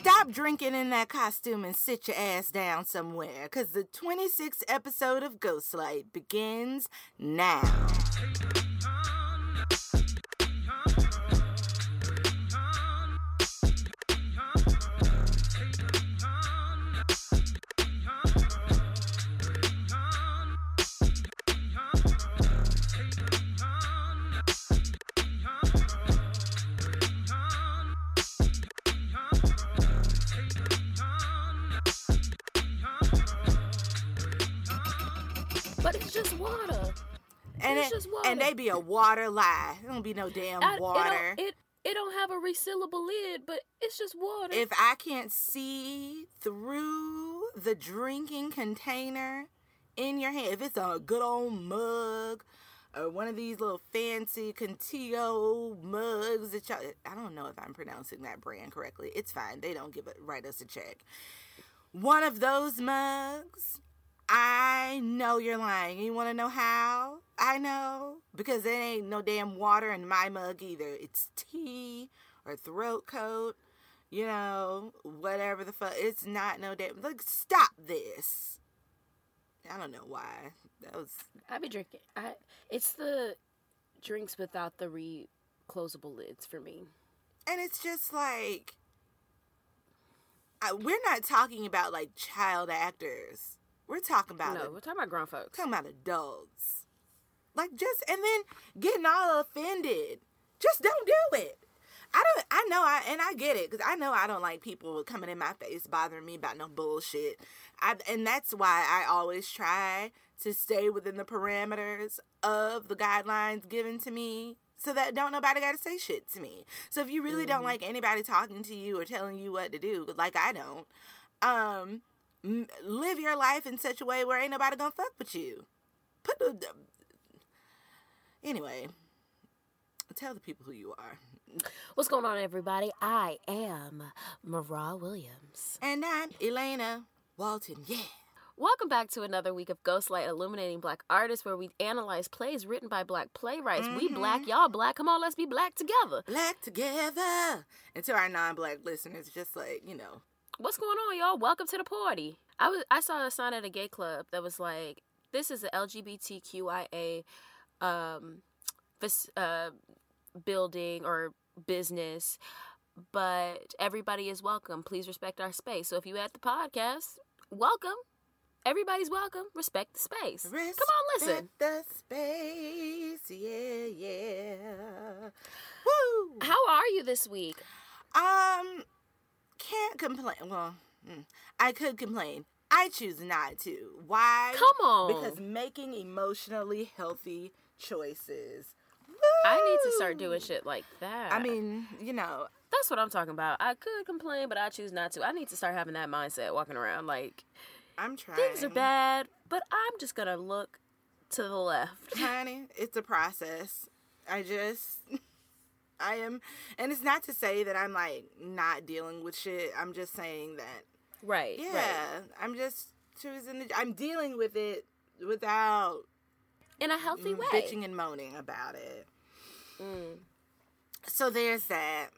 stop drinking in that costume and sit your ass down somewhere, because the 26th episode of Ghostlight begins now. Be a water lie. It don't be no damn I- water. It don't, it, it don't have a resealable lid, but it's just water. if I can't see through the drinking container in your hand, if it's a good old mug or one of these little fancy Contigo mugs that y'all, I don't know if I'm pronouncing that brand correctly. It's fine. They don't give it, write us a check. One of those mugs, I know you're lying. You want to know how? I know. Because there ain't no damn water in my mug either. It's tea or throat coat, you know, whatever the fuck. It's not no damn. Like, stop this. I don't know why. That was. I be drinking. I it's the drinks without the reclosable lids for me. And it's just like. I, we're not talking about like child actors. We're talking about No, we're talking about grown folks. talking about adults. Like just and then getting all offended. Just don't do it. I don't. I know. I and I get it because I know I don't like people coming in my face bothering me about no bullshit. I and that's why I always try to stay within the parameters of the guidelines given to me. So that don't nobody got to say shit to me. So if you really don't like anybody talking to you or telling you what to do, like I don't, um, live your life in such a way where ain't nobody gonna fuck with you. Put the anyway. Tell the people who you are. What's going on, everybody? I am Mara Williams. And I'm Elena Walton. Yeah. Welcome back to another week of Ghostlight Illuminating Black Artists, where we analyze plays written by black playwrights. We mm-hmm. black, y'all black. Come on, let's be black together. Black together. And to our non black listeners, just like, you know, What's going on, y'all? Welcome to the party. I was I saw a sign at a gay club that was like, "This is a LGBTQIA um, uh, building or business, but everybody is welcome. Please respect our space." So if you at the podcast, welcome. Everybody's welcome. Respect the space. Come on, listen. Respect The space. Yeah, yeah. Woo. How are you this week? Um, can't complain. Well, mm, I could complain. I choose not to. Why? Come on. Because making emotionally healthy choices. I need to start doing shit like that. I mean, you know, That's what I'm talking about. I could complain, but I choose not to. I need to start having that mindset walking around. Like, I'm trying. things are bad, but I'm just going to look to the left. honey it's a process i just i am and it's not to say that i'm like not dealing with shit i'm just saying that Right. Right. yeah i'm just choosing to, i'm dealing with it without In a healthy way. bitching and moaning about it so there's that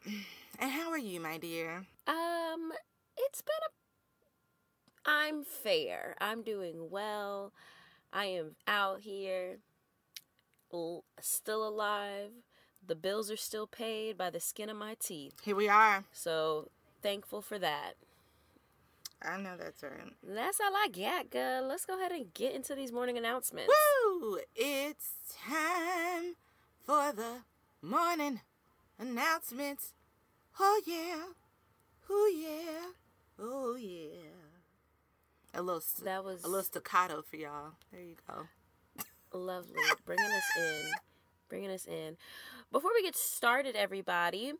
and how are you my dear Um, it's been a. I'm fair. I'm doing well. I am out here, still alive. The bills are still paid by the skin of my teeth. here we are So thankful for that. i know that's right That's all I got, girl. Let's go ahead and get into these morning announcements. Woo! It's time for the morning announcements. Oh yeah, oh yeah, oh yeah. A little, st- That was a little staccato for y'all. There you go. Lovely. Bringing us in. Bringing us in. Before we get started, everybody,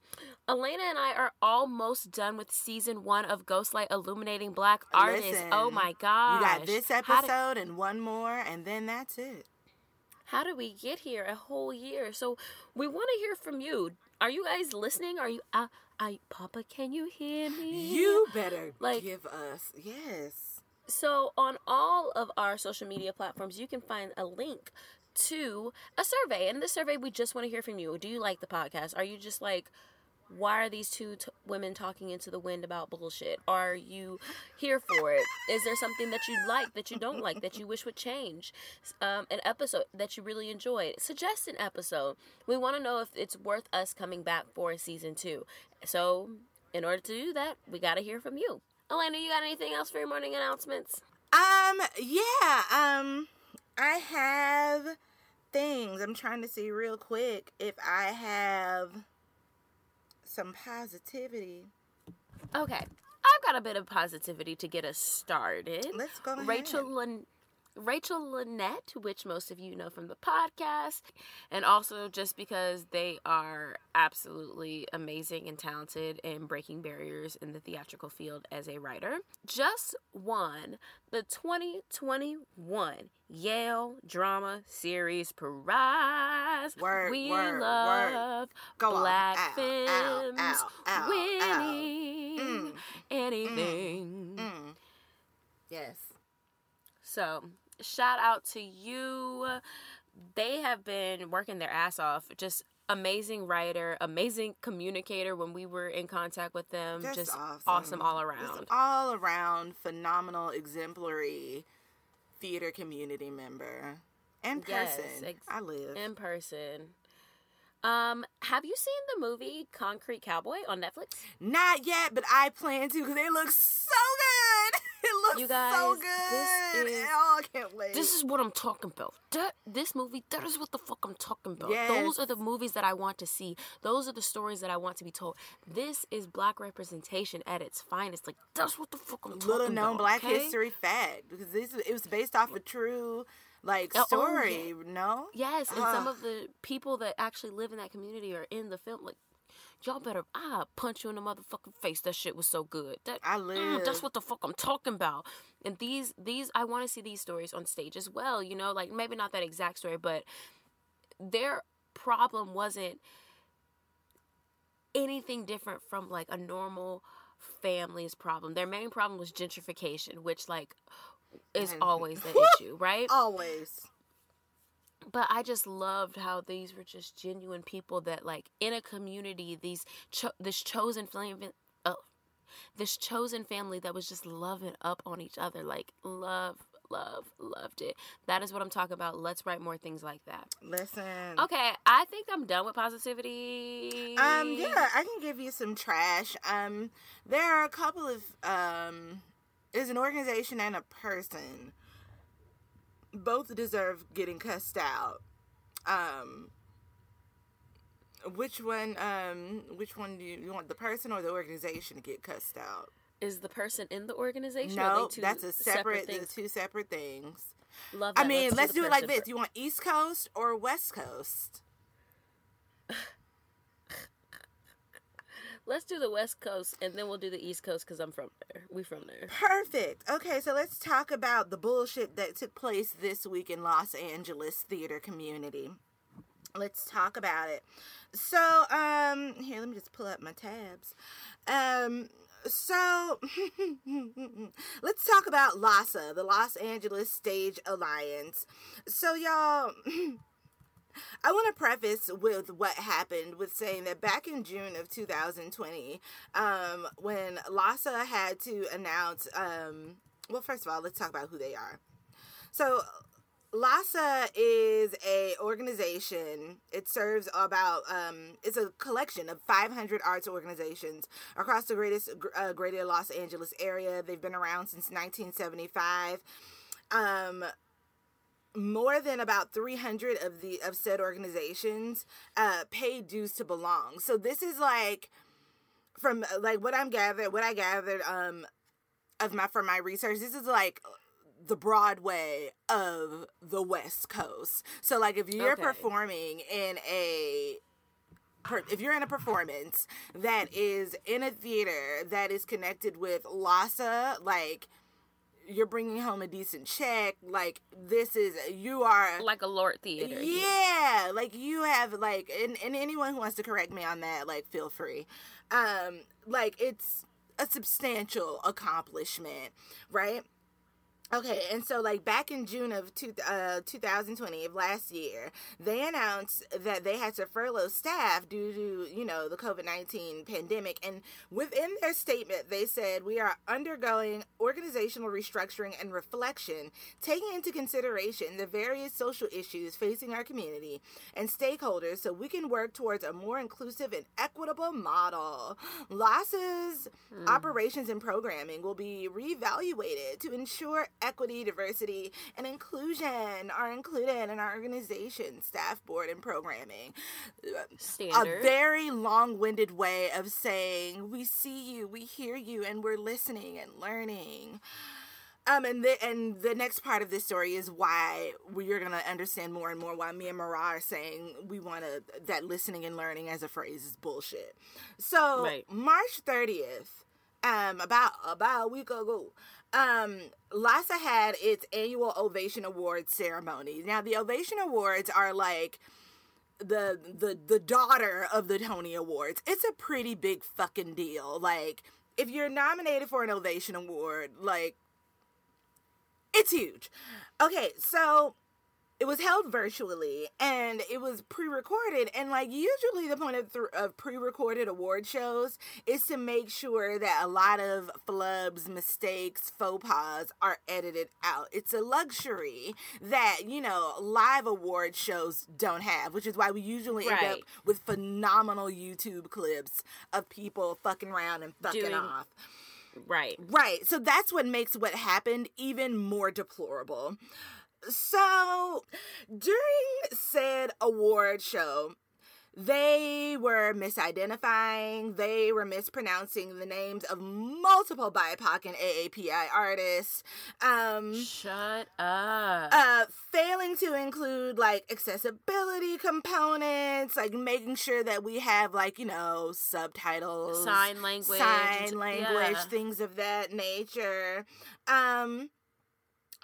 Elena and I are almost done with season one of Ghostlight Illuminating Black Artists. Listen, oh my gosh. You got this How did- episode and one more, and then that's it. How did we get here? A whole year. So we want to hear from you. Are you guys listening? Are you? Uh, I, Papa, can you hear me? You better Like- give us yes. So, on all of our social media platforms, you can find a link to a survey. And this survey, we just want to hear from you. Do you like the podcast? Are you just like, why are these two t- women talking into the wind about bullshit? Are you here for it? Is there something that you like that you don't like that you wish would change? Um, an episode that you really enjoyed. Suggest an episode. We want to know if it's worth us coming back for a season two. So, in order to do that, we got to hear from you. Elena, you got anything else for your morning announcements? Um, yeah, um, I have things. I'm trying to see real quick if I have some positivity. Okay. I've got a bit of positivity to get us started. Let's go ahead. Rachel Lin- Rachel Lynett, which most of you know from the podcast, and also just because they are absolutely amazing and talented in breaking barriers in the theatrical field as a writer, just won the 2021 Yale Drama Series Prize. Word, we word, word. love on. black Ow, films ow, ow, winning Mm. anything. Mm. Yes. So, shout out to you. They have been working their ass off. Just amazing writer, amazing communicator when we were in contact with them. Just Just, awesome. awesome. all Just around. all around phenomenal, exemplary theater community member. And Yes, person. ex- I live. in person. Um, have you seen the movie Concrete Cowboy on Netflix? Not yet, but I plan to because it looks so looks You guys, so this good. is- oh, I can't wait. This is what I'm talking about. That this movie, that is what the fuck I'm talking about. Yes. Those are the movies that I want to see. Those are the stories that I want to be told. This is black representation at its finest. Like that's what the fuck I'm talking about. little known. Black okay? history fact because this it was based off a true like Oh, oh, story. No. Yes, and some of the people that actually live in that community are in the film. Like, y'all better I punch you in the motherfucking face. That shit was so good. That I mm, live. that's what the fuck I'm talking about. And these these I want to see these stories on stage as well. You know, like maybe not that exact story, but their problem wasn't anything different from like a normal family's problem. Their main problem was gentrification, which like is always the issue, right? Always. But I just loved how these were just genuine people that like in a community these cho- this chosen family oh, this chosen family that was just loving up on each other like love love loved it that is what I'm talking about let's write more things like that Listen. okay I think I'm done with positivity Um, yeah, I can give you some trash. Um, there are a couple of um, there's an organization and a person. Both deserve getting cussed out. Um, which one? Um, which one do you, you want? The person or the organization to get cussed out? is the person in the organization or are they No, that's a separate. the two separate things. love I mean, let's the do it like this. You want East Coast or West Coast? Let's do the West Coast and then we'll do the East Coast because I'm from there. We from there. Perfect. Okay, so let's talk about the bullshit that took place this week in Los Angeles theater community. Let's talk about it. So, um, here, let me just pull up my tabs. Um, so let's talk about LASA, the Los Angeles Stage Alliance. So, y'all. I want to preface with what happened with saying that back in June of 2020, um, when LASA had to announce, um, well, first of all, let's talk about who they are. So, LASA is a organization. It serves about um, it's a collection of 500 arts organizations across the greatest uh, greater Los Angeles area. They've been around since 1975. Um, more than about 300 of the of said organizations uh pay dues to belong so this is like from like what i'm gathered what i gathered um of my from my research this is like the broadway of the west coast so like if you're Okay. performing in a if you're in a performance that is in a theater that is connected with LASA like you're bringing home a decent check like this is you are Like a LORT Theater. yeah like you have like and, and anyone who wants to correct me on that like feel free um like it's a substantial accomplishment right Okay, and so like back in June of two, uh, 2020 of last year, they announced that they had to furlough staff due to, you know, the COVID 19 pandemic. And within their statement, they said, We are undergoing organizational restructuring and reflection, taking into consideration the various social issues facing our community and stakeholders so we can work towards a more inclusive and equitable model. LASA's, hmm. operations and programming will be reevaluated to ensure equity, diversity, and inclusion are included in our organization, staff, board, and programming. Standard. A very long winded way of saying, we see you, we hear you, and we're listening and learning. Um, and the and the next part of this story is why we're gonna understand more and more why me and Mara are saying we want to that listening and learning as a phrase is bullshit. So right. March thirtieth, um, about about a week ago, um, LASA had its annual Ovation Awards ceremony. Now, the Ovation Awards are like the the the daughter of the Tony Awards. It's a pretty big fucking deal. Like, if you're nominated for an Ovation Award, like, it's huge. Okay, so it was held virtually and it was pre-recorded and like usually the point of, th- of pre-recorded award shows is to make sure that a lot of flubs mistakes faux pas are edited out it's a luxury that you know live award shows don't have which is why we usually right. end up with phenomenal youtube clips of people fucking around and fucking Doing- off Right. Right. So that's what makes what happened even more deplorable. So, during said award show, they were misidentifying, they were mispronouncing the names of multiple BIPOC and AAPI artists. Um, Shut up. Uh, failing to include like accessibility components, like making sure that we have like, you know, subtitles, sign language, sign language, yeah. things of that nature. Um,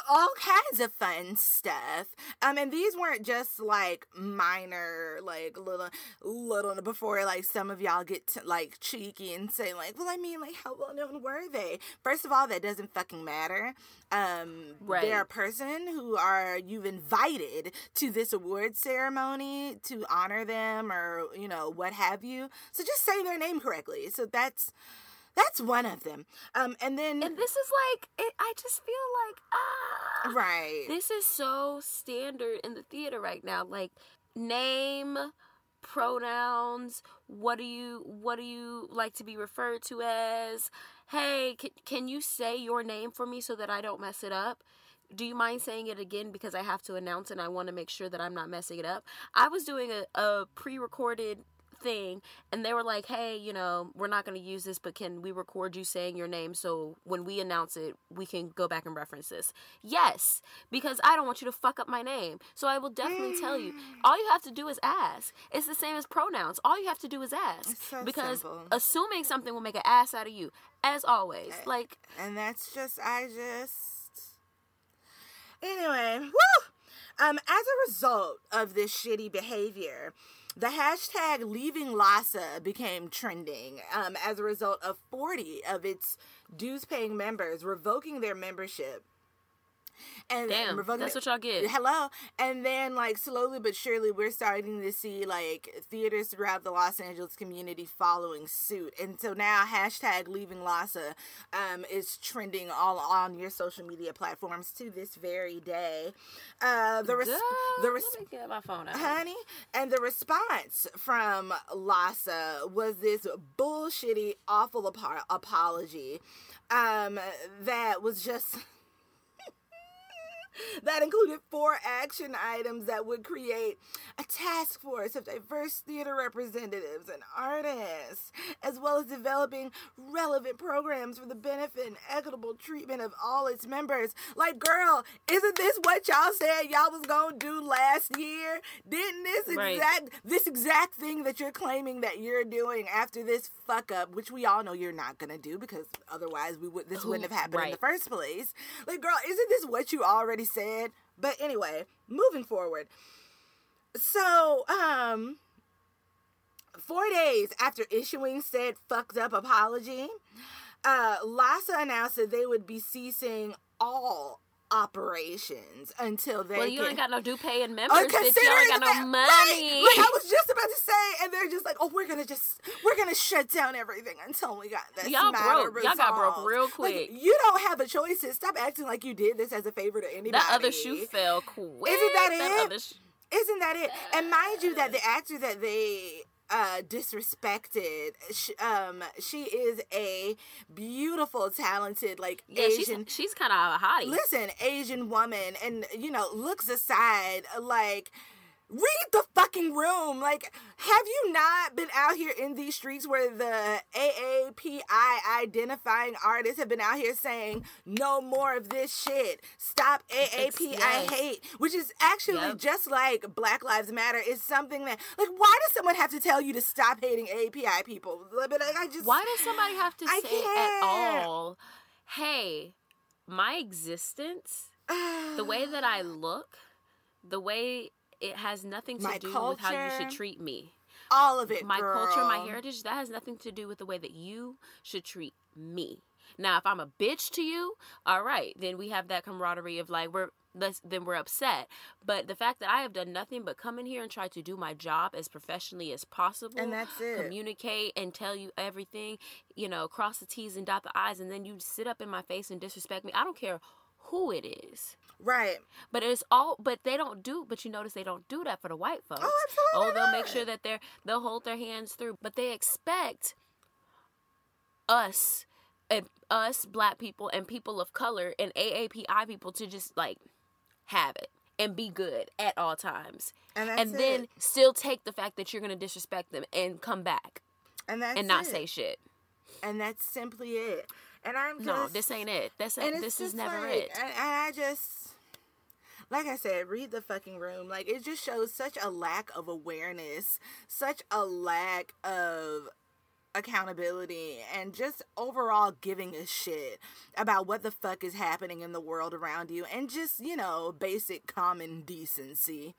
all kinds of fun stuff. Um, and these weren't just like minor, like little, little before like some of y'all get to, like cheeky and say like, well, I mean, like how well known were they? First of all, that doesn't fucking matter. Um, right. they're a person who are you've invited to this award ceremony to honor them or you know what have you. So just say their name correctly. So that's that's one of them. Um, and then and this is like it, I just feel like ah, right. This is so standard in the theater right now. Like name, pronouns. What do you what do you like to be referred to as? Hey, can, can you say your name for me so that I don't mess it up? do you mind saying it again because I have to announce and I want to make sure that I'm not messing it up? I was doing a, a pre recorded thing and they were like hey you know we're not going to use this but can we record you saying your name so when we announce it we can go back and reference this? Yes because i don't want you to fuck up my name. So i will definitely tell you all you have to do is ask. It's the same as pronouns. All you have to do is ask so because simple. assuming something will make an ass out of you as always. Like and that's just i just anyway woo! Um as a result of this shitty behavior the hashtag leaving LASA became trending um, as a result of 40 of its dues paying members revoking their membership and Damn, that's what y'all get. Hello, and then like slowly but surely, we're starting to see like theaters throughout the Los Angeles community following suit, and so now hashtag Leaving LASA um, is trending all on your social media platforms to this very day. Uh, the res- the res- Let me get my phone out, honey, and the response from LASA was this bullshitty, awful ap- apology um, that was just. that included four action items that would create a task force of diverse theater representatives and artists, as well as developing relevant programs for the benefit and equitable treatment of all its members. Like, girl, isn't this what y'all said y'all was gonna do last year? Didn't this exact right. this exact thing that you're claiming that you're doing after this fuck up, which we all know you're not gonna do because otherwise we would this wouldn't have happened right. in the first place. Like, girl, isn't this what you already said. But anyway, moving forward. So, um, four days after issuing said fucked up apology, uh, LASA announced that they would be ceasing all operations until they Well, you can. ain't got no due pay and members, bitch. You ain't got no money. Right, like I was just about to say, and they're just like, "Oh, we're gonna just, we're gonna shut down everything until we got this Y'all matter broke. Y'all got broke resolved." real Like, quick. you don't have a choice. Stop acting like you did this as a favor to anybody. that other shoe fell quick. Isn't that it? other sh- Isn't that it? And mind you, that the actor that they uh disrespected sh- um she is a beautiful talented like yeah, asian she's she's kind of a hottie. listen asian woman and you know looks aside like read the fucking room like have you not been out here in these streets where the AAPI identifying artists have been out here saying no more of this shit stop AAPI yes. hate which is actually Yep. just like Black Lives Matter is something that like why does someone have to tell you to stop hating AAPI people but like I just Why does somebody have to I say can't. at all? Hey, my existence, the way that I look, the way it has nothing to My do with how you should treat me. all of it my culture, my heritage, that has nothing to do with the way that you should treat me. Now, if I'm a bitch to you, all right, then we have that camaraderie of like we're let's then we're upset. But the fact that I have done nothing but come in here and try to do my job as professionally as possible, And that's it. communicate and tell you everything, you know, cross the T's and dot the I's, and then you sit up in my face and disrespect me. I don't care who it is. Right But it's all but they don't do but you notice they don't do that for the white folks. Oh, absolutely Oh, they'll make sure that they're they'll hold their hands through. But they expect us and us black people and people of color and AAPI people to just like have it and be good at all times. and that's and then it. still take the fact that you're gonna disrespect them and come back and that's and not it. say shit. and that's simply it. And I'm just No, this ain't it. This and it's this is never like- it. And, and I just, like I said, read the fucking room. Like it just shows such a lack of awareness, such a lack of accountability, and just overall giving a shit about what the fuck is happening in the world around you, and just you know basic common decency.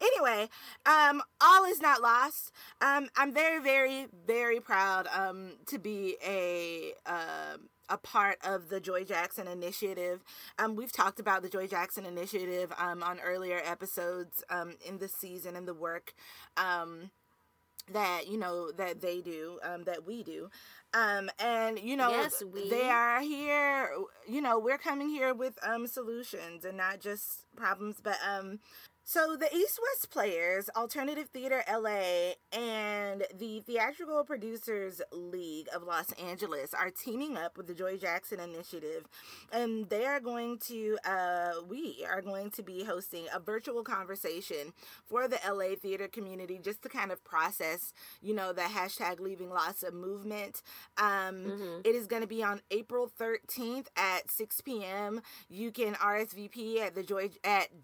Anyway, um, all is not lost. Um, I'm very, very, very proud um to be a um a part of the Joy Jackson Initiative. Um, we've talked about the Joy Jackson Initiative um on earlier episodes um in the season and the work um that you know that they do um that we do um and you know Yes, they are here you know we're coming here with um solutions and not just problems but um so the East West Players, Alternative Theater LA, and the Theatrical Producers League of Los Angeles are teaming up with the Joy Jackson Initiative, and they are going to, uh, we are going to be hosting a virtual conversation for the LA theater community just to kind of process, you know, the hashtag Leaving LASA movement. Um, Mhm. it is going to be on April 13th at 6 p.m. You can RSVP at the Joy at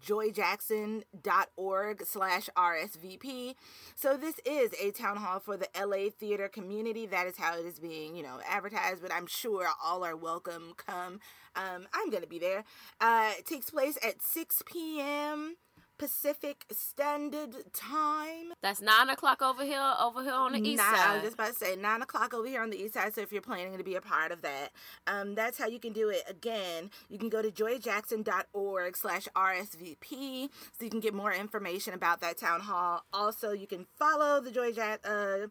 joyjackson.org slash RSVP. So this is a town hall for the LA theater community. That is how it is being, you know, advertised, but I'm sure all are welcome. Come. Um, I'm going to be there. Uh, it takes place at 6 p.m. Pacific Standard Time. That's nine o'clock over here over here on the east Nine- I side. was just about to say nine o'clock over here on the east side. So if you're planning to be a part of that, um, that's how you can do it. Again, you can go to joyjackson.org slash RSVP so you can get more information about that town hall. Also, you can follow the Joy Jack uh,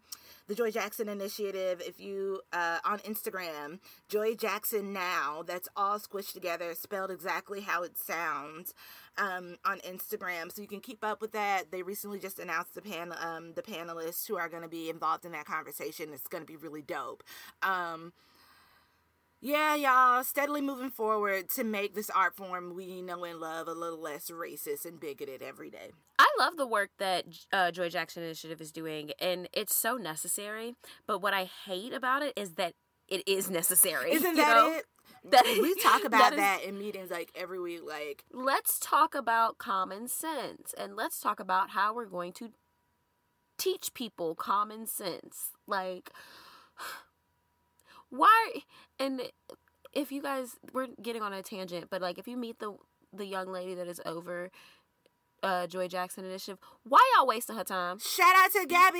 the Joy Jackson Initiative if you uh, on Instagram, Joy Jackson Now. That's all squished together, spelled exactly how it sounds. Um, on Instagram, so you can keep up with that. They recently just announced the pan um, the panelists who are going to be involved in that conversation. It's going to be really dope. Um, yeah, y'all, steadily moving forward to make this art form we know and love a little less racist and bigoted every day. I love the work that uh, Joy Jackson Initiative is doing, and it's so necessary. But what I hate about it is that it is necessary. Isn't that know? it? That- we talk about that is- that in meetings like every week. Like, Let's talk about common sense, and let's talk about how we're going to teach people common sense. Like, why? And if you guys, we're getting on a tangent, but like, if you meet the the young lady that is over uh, Joy Jackson Initiative, why y'all wasting her time? shout out to Gabby.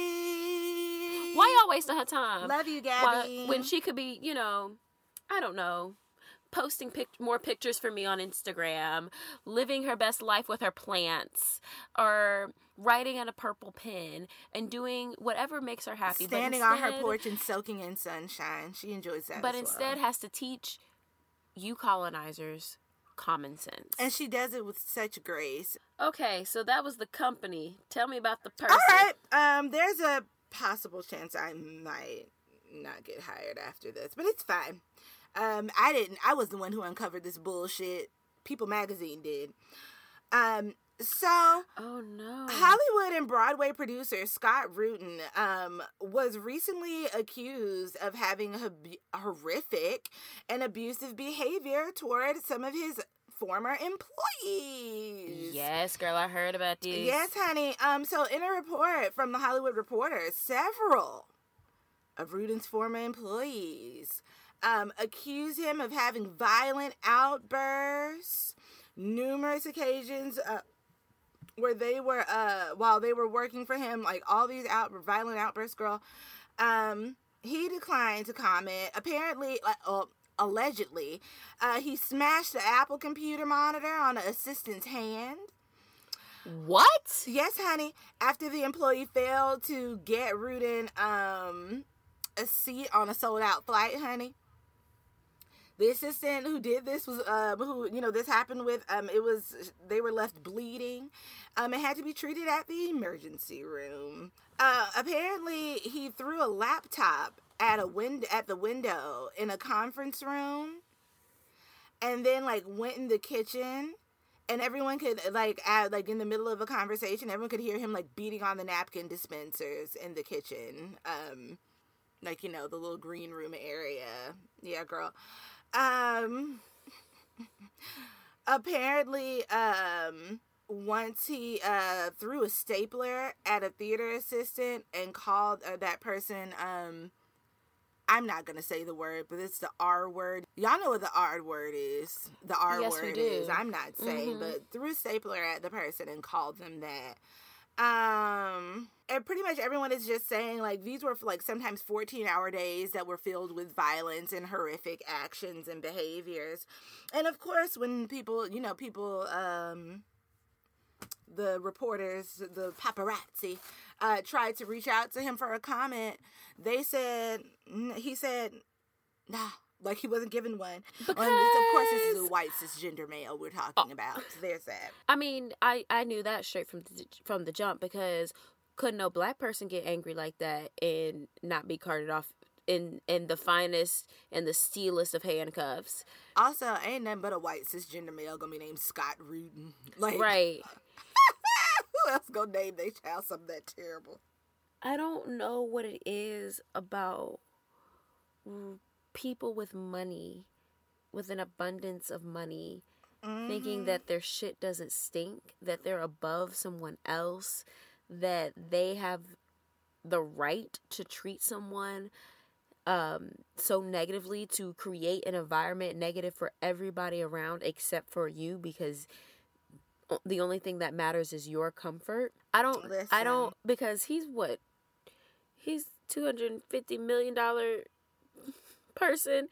Why y'all wasting her time? Love you, Why- Gabby. when she could be, you know, I don't know, posting pic- more pictures for me on Instagram, living her best life with her plants, or writing on a purple pen and doing whatever makes her happy. Standing on her porch and soaking in sunshine. She enjoys that. But instead well. has to teach you colonizers common sense. and she does it with such grace. okay, so that was the company. Tell me about the person. All right. Um, there's a possible chance I might not get hired after this, but it's fine. Um, I didn't. I was the one who uncovered this bullshit. People Magazine did. Um, so Oh no. Hollywood and Broadway producer Scott Rudin um, was recently accused of having hab- horrific and abusive behavior toward some of his former employees. Yes, girl, I heard about this. Yes, honey. Um, so in a report from the Hollywood Reporter, several of Rudin's former employees um, accuse him of having violent outbursts, numerous occasions uh, where they were, uh, while they were working for him, like all these out violent outbursts, girl. Um, he declined to comment. Apparently, uh, uh, allegedly, uh, he smashed the Apple computer monitor on an assistant's hand. What? Yes, honey. After the employee failed to get Rudin um a seat on a sold out flight, honey. The assistant who did this was uh who you know this happened with um it was they were left bleeding. Um it had to be treated at the emergency room. Uh apparently he threw a laptop at a window at the window in a conference room and then like went in the kitchen and everyone could like at, like in the middle of a conversation everyone could hear him like beating on the napkin dispensers in the kitchen um like you know the little green room area yeah girl um apparently um once he uh threw a stapler at a theater assistant and called uh, that person um I'm not gonna say the word, but it's the R word. Y'all know what the R word is. The R Yes, word is. I'm not saying, Mhm. but threw a stapler at the person and called them that. Um, and pretty much everyone is just saying like these were like sometimes 14 hour days that were filled with violence and horrific actions and behaviors. And of course, when people, you know, people, um, the reporters, the paparazzi, uh, tried to reach out to him for a comment, they said, he said, nah, like he wasn't given one. And this- of course, this is a white cisgender male we're talking oh. about. So there's that. I mean, I I knew that straight from the, from the jump because could no black person get angry like that and not be carted off in in the finest and the steelest of handcuffs? Also, ain't nothing but a white cisgender male gonna be named Scott Rudin. Like, Right. who else gonna name their child something that terrible? I don't know what it is about people with money, with an abundance of money, thinking Mm-hmm. that their shit doesn't stink, that they're above someone else, that they have the right to treat someone um, so negatively to create an environment negative for everybody around except for you because the only thing that matters is your comfort. I don't I don't because he's what he's 250 million dollar person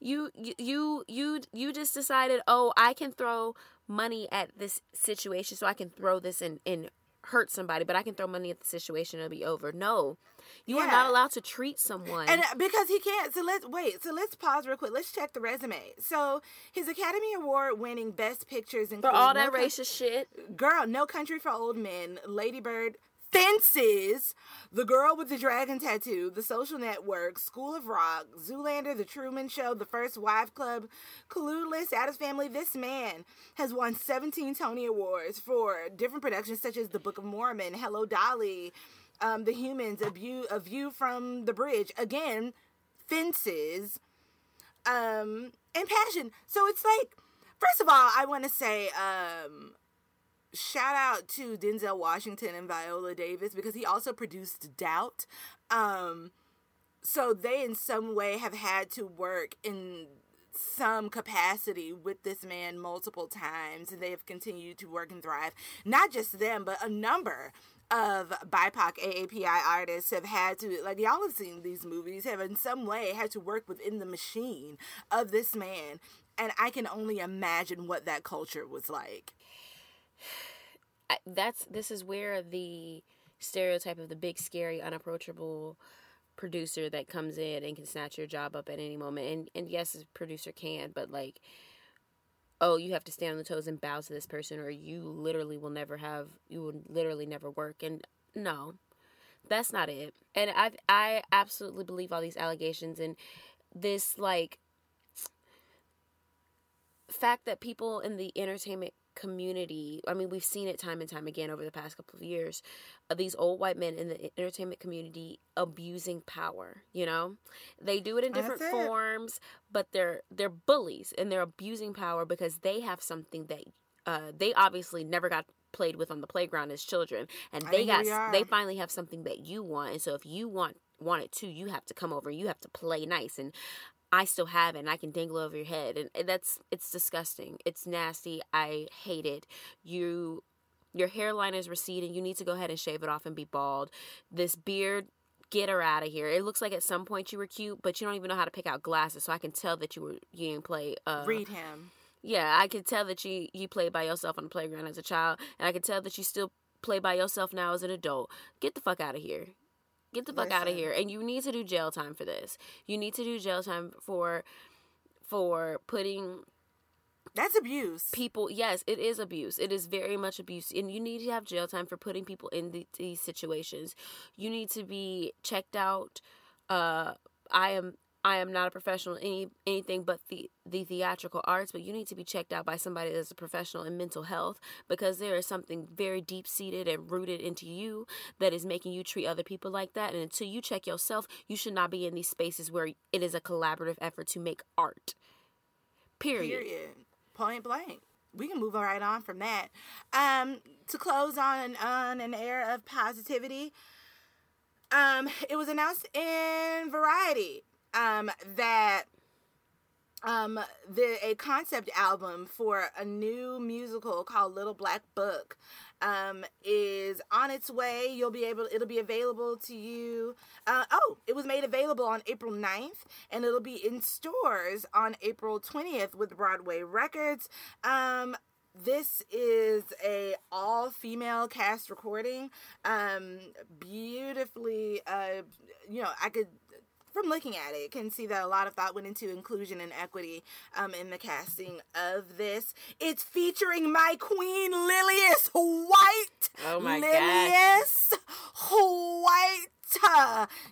you you you you just decided oh i can throw money at this situation so i can throw this and and hurt somebody but i can throw money at the situation it'll be over no you are not allowed to treat someone And uh, because he can't, so let's wait. So let's pause real quick. Let's check the resume. So his Academy Award winning Best Pictures for include all that Coun- racist shit Girl, No Country for Old Men, Lady Bird, Fences, The Girl with the Dragon Tattoo, The Social Network, School of Rock, Zoolander, The Truman Show, The First Wife Club, Clueless, Addams Family. This man has won 17 Tony Awards for different productions such as The Book of Mormon, Hello Dolly, um, The Humans, A View, A View from the Bridge. Again, Fences, um, and Passion. So it's like, first of all, I want to say, um, shout out to Denzel Washington and Viola Davis because he also produced Doubt. Um, so they, in some way, have had to work in some capacity with this man multiple times, and they have continued to work and thrive. Not just them, but a number of BIPOC AAPI artists have had to, like, y'all have seen these movies, have in some way had to work within the machine of this man and I can only imagine what that culture was like. That's this is where the stereotype of the big, scary, unapproachable producer that comes in and can snatch your job up at any moment. And and yes, a producer can, but like oh, you have to stand on the toes and bow to this person or you literally will never have you will literally never work. And no. That's not it. And I I absolutely believe all these allegations and this like fact that people in the entertainment community i mean we've seen it time and time again over the past couple of years of these old white men in the entertainment community abusing power you know they do it in different it. forms but they're they're bullies and they're abusing power because they have something that uh, they obviously never got played with on the playground as children and they got they finally have something that you want and so if you want want it too you have to come over you have to play nice and I still have it and I can dangle over your head and that's it's disgusting. It's nasty. I hate it. You your hairline is receding. You need to go ahead and shave it off and be bald. This beard get her out of here. It looks like at some point you were cute, but you don't even know how to pick out glasses, so I can tell that you were you didn't play uh read him. Yeah, I can tell that you you played by yourself on the playground as a child, and I can tell that you still play by yourself now as an adult. Get the fuck out of here. Get the fuck out of here. And you need to do jail time for this. You need to do jail time for for putting that's abuse. People, yes, it is abuse. It is very much abuse. And you need to have jail time for putting people in the, these situations. You need to be checked out. Uh, I am I am not a professional in any anything but the the theatrical arts, but you need to be checked out by somebody that's a professional in mental health because there is something very deep seated and rooted into you that is making you treat other people like that. And until you check yourself, you should not be in these spaces where it is a collaborative effort to make art. Period. Period. Point blank. We can move right on from that. Um, to close on on an air of positivity. Um, it was announced in Variety um, that um, the a concept album for a new musical called Little Black Book um, is on its way. You'll be able, it'll be available to you. Uh, oh, it was made available on April 9th and it'll be in stores on April 20th with Broadway Records. Um, this is a all female cast recording um beautifully uh you know i could from looking at it, can see that a lot of thought went into inclusion and equity um, in the casting of this. It's featuring my queen, Lillias White. Oh my Lillias White.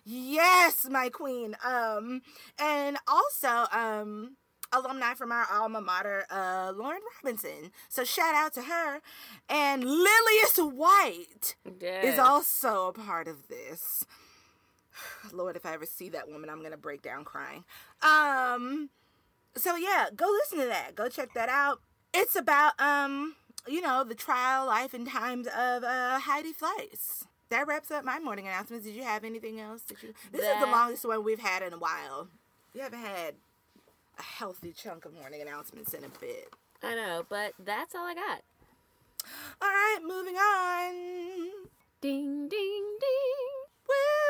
Yes, my queen. Um, and also, um, alumni from our alma mater, uh, Lauren Robinson. So shout out to her. And Lillias White yes. is also a part of this. Lord, if I ever see that woman, I'm gonna break down crying. Um, so yeah, go listen to that. Go check that out. It's about um, you know, the trial, life, and times of uh, Heidi Fleiss. That wraps up my morning announcements. Did you have anything else? Did you? This that... is the longest one we've had in a while. You haven't had a healthy chunk of morning announcements in a bit. I know, but that's all I got. All right, moving on. Ding, ding, ding.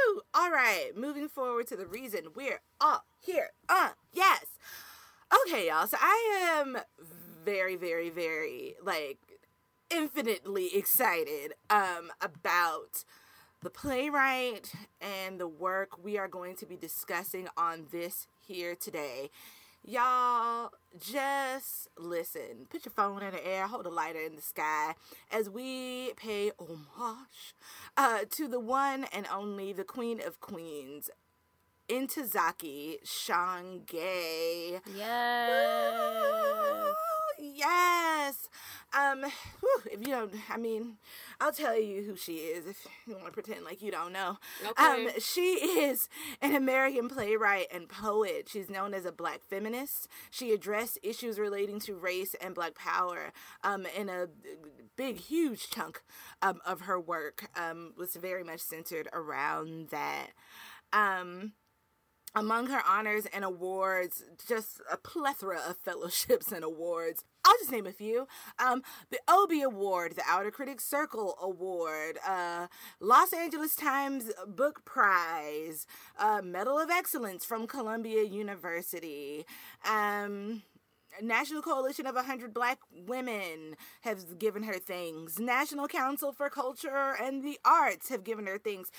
Woo! All right, moving forward to the reason we're all here. Uh, yes. Okay, y'all. So I am very, very, very like infinitely excited um about the playwright and the work we are going to be discussing on this here today. Y'all, just listen. Put your phone in the air, hold a lighter in the sky as we pay homage uh, to the one and only, the Queen of Queens, Ntozake Shange. Yes. Yes. Um, whew, if you don't, I mean, I'll tell you who she is if you want to pretend like you don't know. Okay. Um, she is an American playwright and poet. She's known as a black feminist. She addressed issues relating to race and black power um, in a big, huge chunk um, of her work um, was very much centered around that. Um, among her honors and awards, just a plethora of fellowships and awards. I'll just name a few. Um, the Obie Award, the Outer Critics Circle Award, uh, Los Angeles Times Book Prize, uh, Medal of Excellence from Columbia University. Um, National Coalition of 100 Black Women has given her things. National Council for Culture and the Arts have given her things.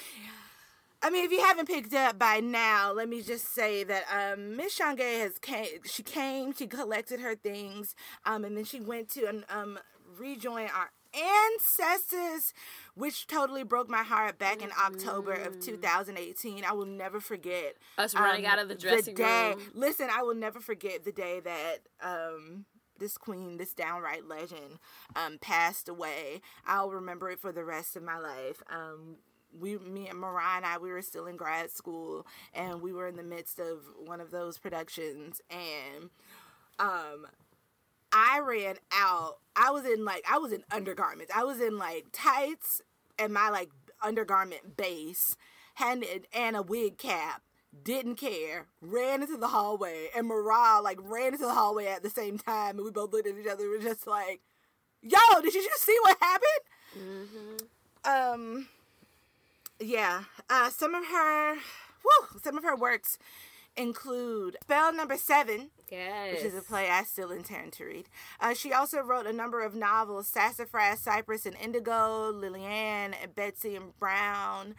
I mean, if you haven't picked up by now, let me just say that um, Miss Shange has came. She came, she collected her things, um, and then she went to um, rejoin our ancestors, which totally broke my heart back in October of 2018. I will never forget Us running um, out of the dressing day. room. Listen, I will never forget the day that um, this queen, this downright legend, um, passed away. I'll remember it for the rest of my life. We, me and Mariah and I, we were still in grad school, and we were in the midst of one of those productions, and um, I ran out. I was in like I was in undergarments. I was in like tights and my like undergarment base, had an- and a wig cap. Didn't care. Ran into the hallway, and Mariah like ran into the hallway at the same time, and we both looked at each other. We were just like, "Yo, did you just see what happened?" Um, yeah. Uh, some of her, whew, some of her works include Spell Number Seven, Yes. which is a play I still intend to read. Uh, she also wrote a number of novels Sassafrass, Cypress, and Indigo, Lillian, Betsey, and Brown.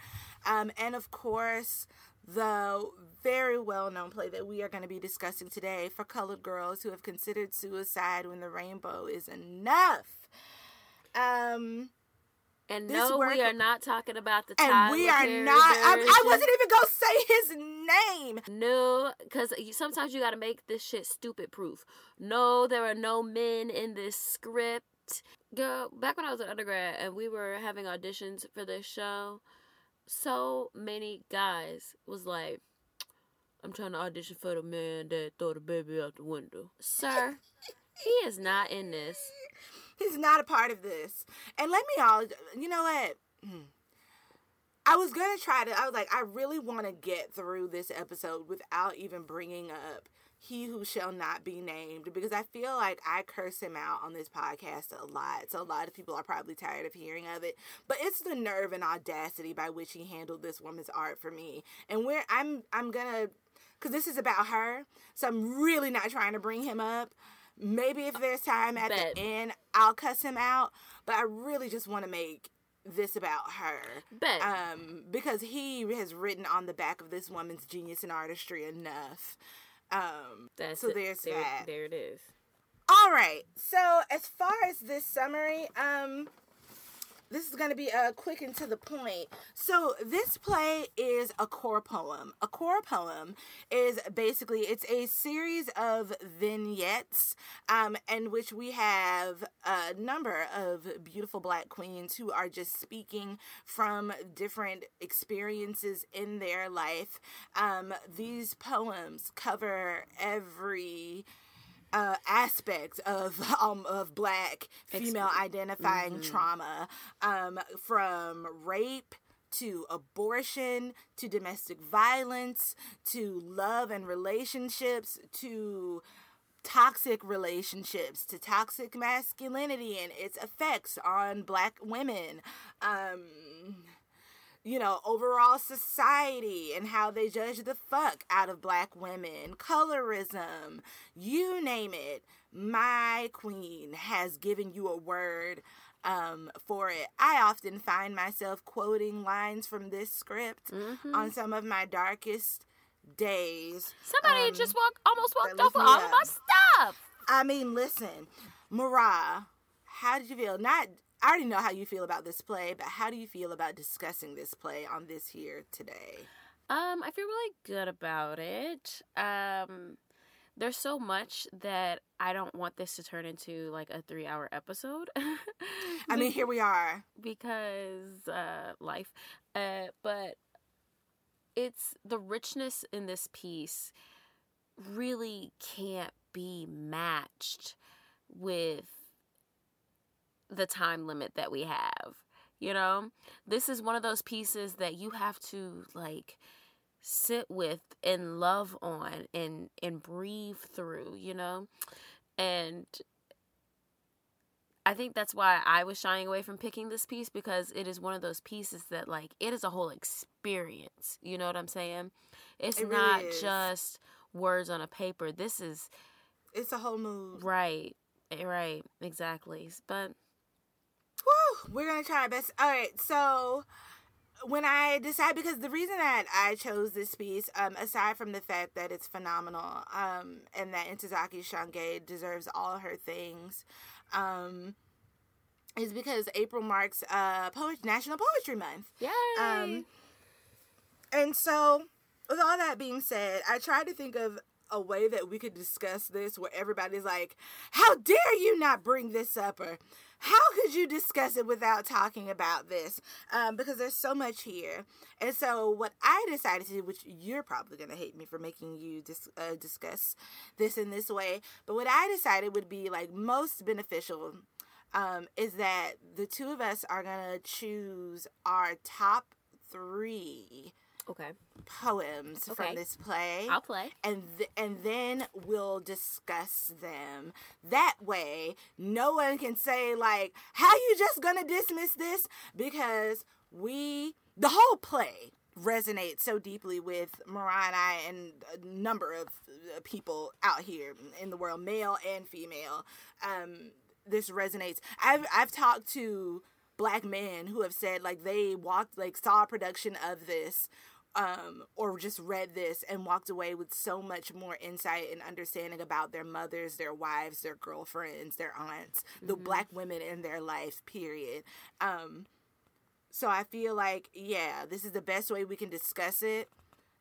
Um, and of course, the very well known play that we are going to be discussing today for colored girls who have considered suicide when the rainbow is enough. Um, and this no, we are not talking about the and Tyler we are Perry not, I, I wasn't even to say his name. No, because sometimes you got to make this shit stupid proof. No, there are no men in this script. Girl, back when I was an undergrad and we were having auditions for this show, so many guys was like, I'm trying to audition for the man that threw the baby out the window. Sir, he is not in this. He's not a part of this. And let me all, you know what? Hmm. I was gonna try to. I was like, I really want to get through this episode without even bringing up he who shall not be named because I feel like I curse him out on this podcast a lot. So a lot of people are probably tired of hearing of it. But it's the nerve and audacity by which he handled this woman's art for me. And where I'm I'm gonna because this is about her. So I'm really not trying to bring him up. Maybe if there's time at Bet. the end, I'll cuss him out. But I really just want to make this about her. Bet. Um, because he has written on the back of this woman's genius and artistry enough. Um, That's so there's there, that. There it is. All right. So as far as this summary, um, this is going to be uh, quick and to the point. So this play is a choreopoem. A choreopoem is basically it's a series of vignettes, um, in which we have a number of beautiful black queens who are just speaking from different experiences in their life. Um, these poems cover every uh, aspect of um, of black female identifying trauma, um, from rape to abortion to domestic violence to love and relationships to toxic relationships to toxic masculinity and its effects on black women. Um, you know, overall society and how they judge the fuck out of black women, colorism, you name it. My queen has given you a word um, for it. I often find myself quoting lines from this script on some of my darkest days. Somebody Um, just walk, almost walked off with all of my stuff. I mean, listen, Mariah, how did you feel? Not, I already know how you feel about this play, but how do you feel about discussing this play on this here today? Um, I feel really good about it. Um, there's so much that I don't want this to turn into like a three hour episode. I mean, here we are. because uh life. Uh but it's the richness in this piece really can't be matched with the time limit that we have. You know, this is one of those pieces that you have to like sit with and love on and and breathe through, you know? And I think that's why I was shying away from picking this piece because it is one of those pieces that like it is a whole experience. You know what I'm saying? It's It really not is. just words on a paper. This is It's a whole mood. Right. Eh, Right. Exactly. But Woo! We're gonna try our best. All right, so when I decide, because the reason that I chose this piece, um, aside from the fact that it's phenomenal, um, and that Ntozake Shange deserves all her things, um, is because April marks uh poet National Poetry Month. yay. Um, and so, with all that being said, I tried to think of a way that we could discuss this where everybody's like, How dare you not bring this up? Or how could you discuss it without talking about this? Um, because there's so much here. And so, what I decided to do, which you're probably going to hate me for making you dis- uh, discuss this in this way, but what I decided would be like most beneficial um, is that the two of us are going to choose our top three okay. poems Okay. from this play I'll play. and th- and then we'll discuss them. That way, no one can say like, "How you just gonna dismiss this?" Because we, the whole play, resonates so deeply with Mariah and I and a number of uh, people out here in the world, male and female. Um, this resonates. I've I've talked to black men who have said like they walked like saw a production of this um, or just read this and walked away with so much more insight and understanding about their mothers, their wives, their girlfriends, their aunts, the black women in their life, period. Um, so I feel like, yeah, this is the best way we can discuss it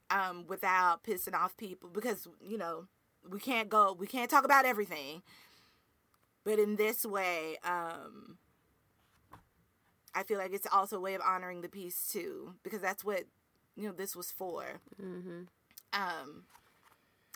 um, without pissing off people because, you know, we can't go, we can't talk about everything. But in this way, um, I feel like it's also a way of honoring the piece too, because that's what you know this was for. Mm-hmm. Um,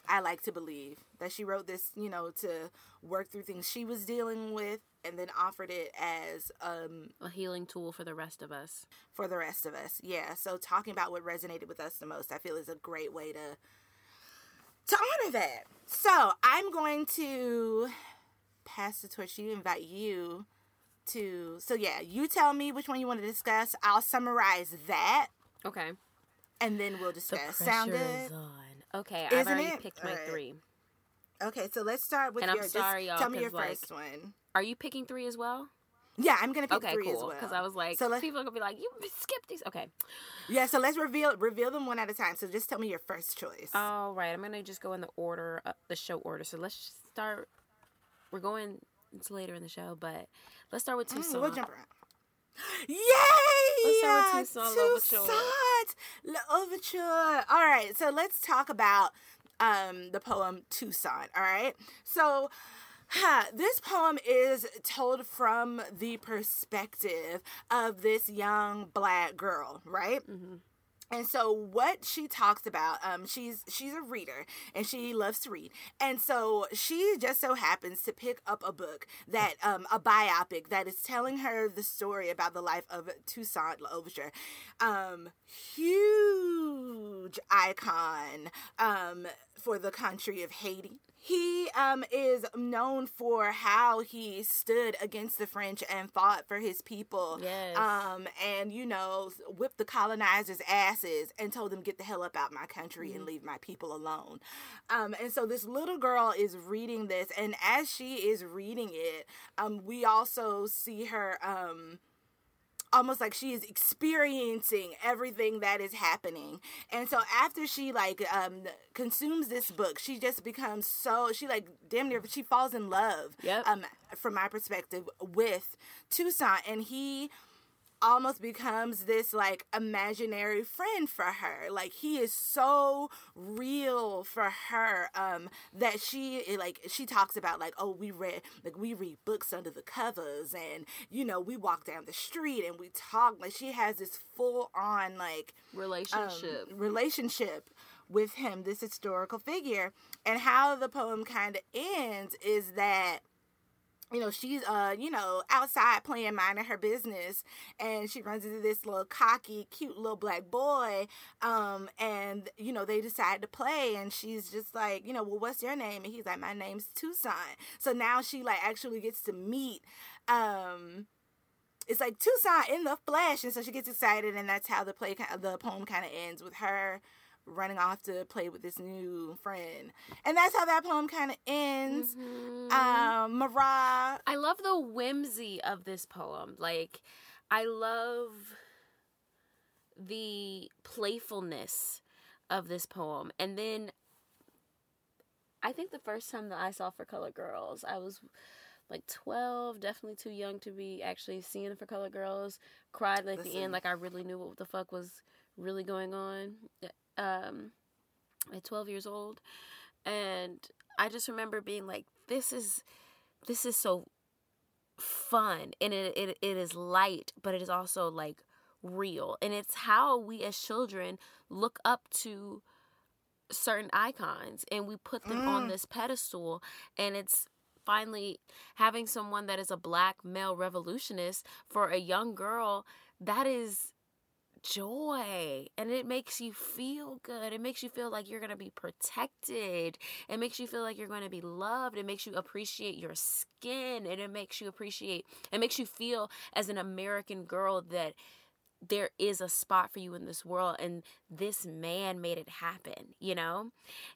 I like to believe that she wrote this, you know, to work through things she was dealing with, and then offered it as um A healing tool for the rest of us. for the rest of us. Yeah. So talking about what resonated with us the most, I feel is a great way to to honor that. So I'm going to pass the torch to you, invite you to so yeah, you tell me which one you want to discuss. I'll summarize that Okay. And then we'll discuss. The. Sound good? is on. Okay, Isn't I've already it? picked my Alright. three. Okay, so let's start with And I'm your. just sorry, y'all, tell me your like, first one. Are you picking three as well? Yeah, I'm gonna pick Okay, three as well. Because I was like, so people are gonna be like, you skipped these. Okay. yeah, so let's reveal reveal them one at a time. So just tell me your first choice. All right, I'm gonna just go in the order, uh, the show order. So let's start. We're going. It's later in the show, but let's start with Mm, Toussaint. we'll jump around. Yay! Start with Toussaint, L'Ouverture. All right, so let's talk about um, the poem Toussaint. All right, so. Huh, this poem is told from the perspective of this young black girl, right? hmm And so what she talks about, um, she's she's a reader and she loves to read. And so she just so happens to pick up a book that um, a biopic that is telling her the story about the life of Toussaint L'Ouverture. Um, huge icon um, for the country of Haiti. He um, is known for how he stood against the French and fought for his people Yes. um, and you know, whipped the colonizers' asses and told them, "Get the hell up out my country and leave my people alone." Um, and so this little girl is reading this, and as she is reading it, um, we also see her um almost like she is experiencing everything that is happening and so after she like um consumes this book she just becomes so she like damn near she falls in love Yep. um from my perspective with Toussaint and he almost becomes this like imaginary friend for her like he is so real for her um that she like she talks about like oh we read like we read books under the covers and you know we walk down the street and we talk like she has this full on like um, Relationship. relationship with him, this historical figure. And how the poem kind of ends is that you know she's uh you know outside playing minding her business and she runs into this little cocky cute little black boy um and you know they decide to play and she's just like you know well what's your name? And he's like my name's Toussaint. So now she like actually gets to meet um it's like Toussaint in the flesh, and so she gets excited, and that's how the play, the poem kind of ends with her running off to play with this new friend. And that's how that poem kind of ends. Mhm. Um, Mara, I love the whimsy of this poem. Like, I love the playfulness of this poem. And then I think the first time that I saw For Color Girls, I was like 12, definitely too young to be actually seeing For Color Girls. Cried at the end like I really knew what the fuck was really going on. Um, at 12 years old. And I just remember being like, this is this is so fun and it, it it is light but it is also like real and it's how we as children look up to certain icons and we put them on Mm. this pedestal and it's finally having someone that is a black male revolutionist for a young girl that is joy and it makes you feel good. It makes you feel like you're going to be protected. It makes you feel like you're going to be loved. It makes you appreciate your skin and it makes you appreciate it makes you feel as an american girl that there is a spot for you in this world and this man made it happen you know?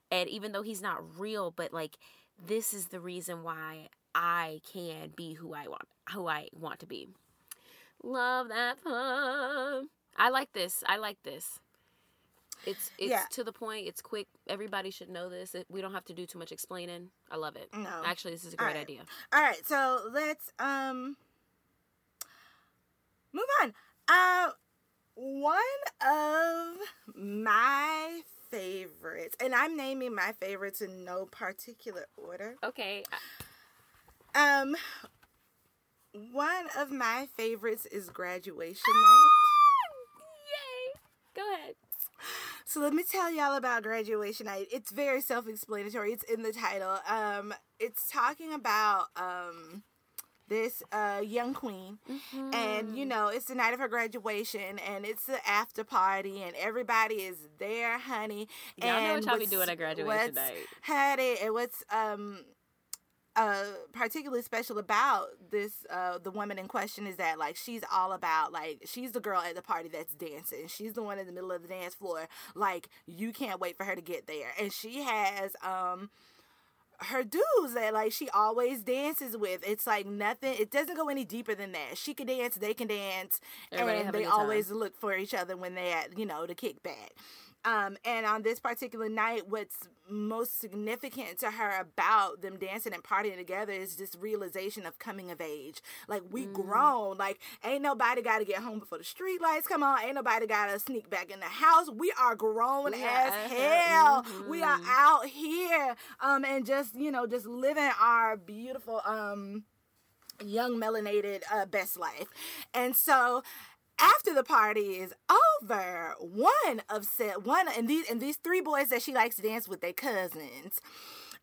And even though he's not real but like this is the reason why i can be who i want who i want to be. Love that poem i like this i like this it's it's Yeah. to the point it's quick everybody should know this we don't have to do too much explaining i love it No. actually this is a great Alright. idea All right, so let's um move on. Uh, one of my favorites, and I'm naming my favorites in no particular order. okay Um, one of my favorites is graduation night. Go ahead So let me tell y'all about graduation night. It's very self-explanatory. It's in the title. Um, it's talking about um this uh young queen and you know it's the night of her graduation and it's the after party and everybody is there honey Y'all know and what y'all be doing at graduation night. had it and what's um uh particularly special about this uh the woman in question is that like she's all about like she's the girl at the party that's dancing she's the one in the middle of the dance floor like you can't wait for her to get there and she has um her dudes that like she always dances with. It's like nothing. It doesn't go any deeper than that. She can dance, they can dance, Everybody and they time. always look for each other when they at you know to kick kickback. Um, and on this particular night, what's most significant to her about them dancing and partying together is this realization of coming of age. Like we Mm. grown. Like ain't nobody got to get home before the street lights come on. Ain't nobody got to sneak back in the house. We are grown We as hell. We are Mhm. out here, um, and just you know, just living our beautiful, um, young melanated uh, best life. And so after the party is over, one of said one and these and these three boys that she likes to dance with, their cousins.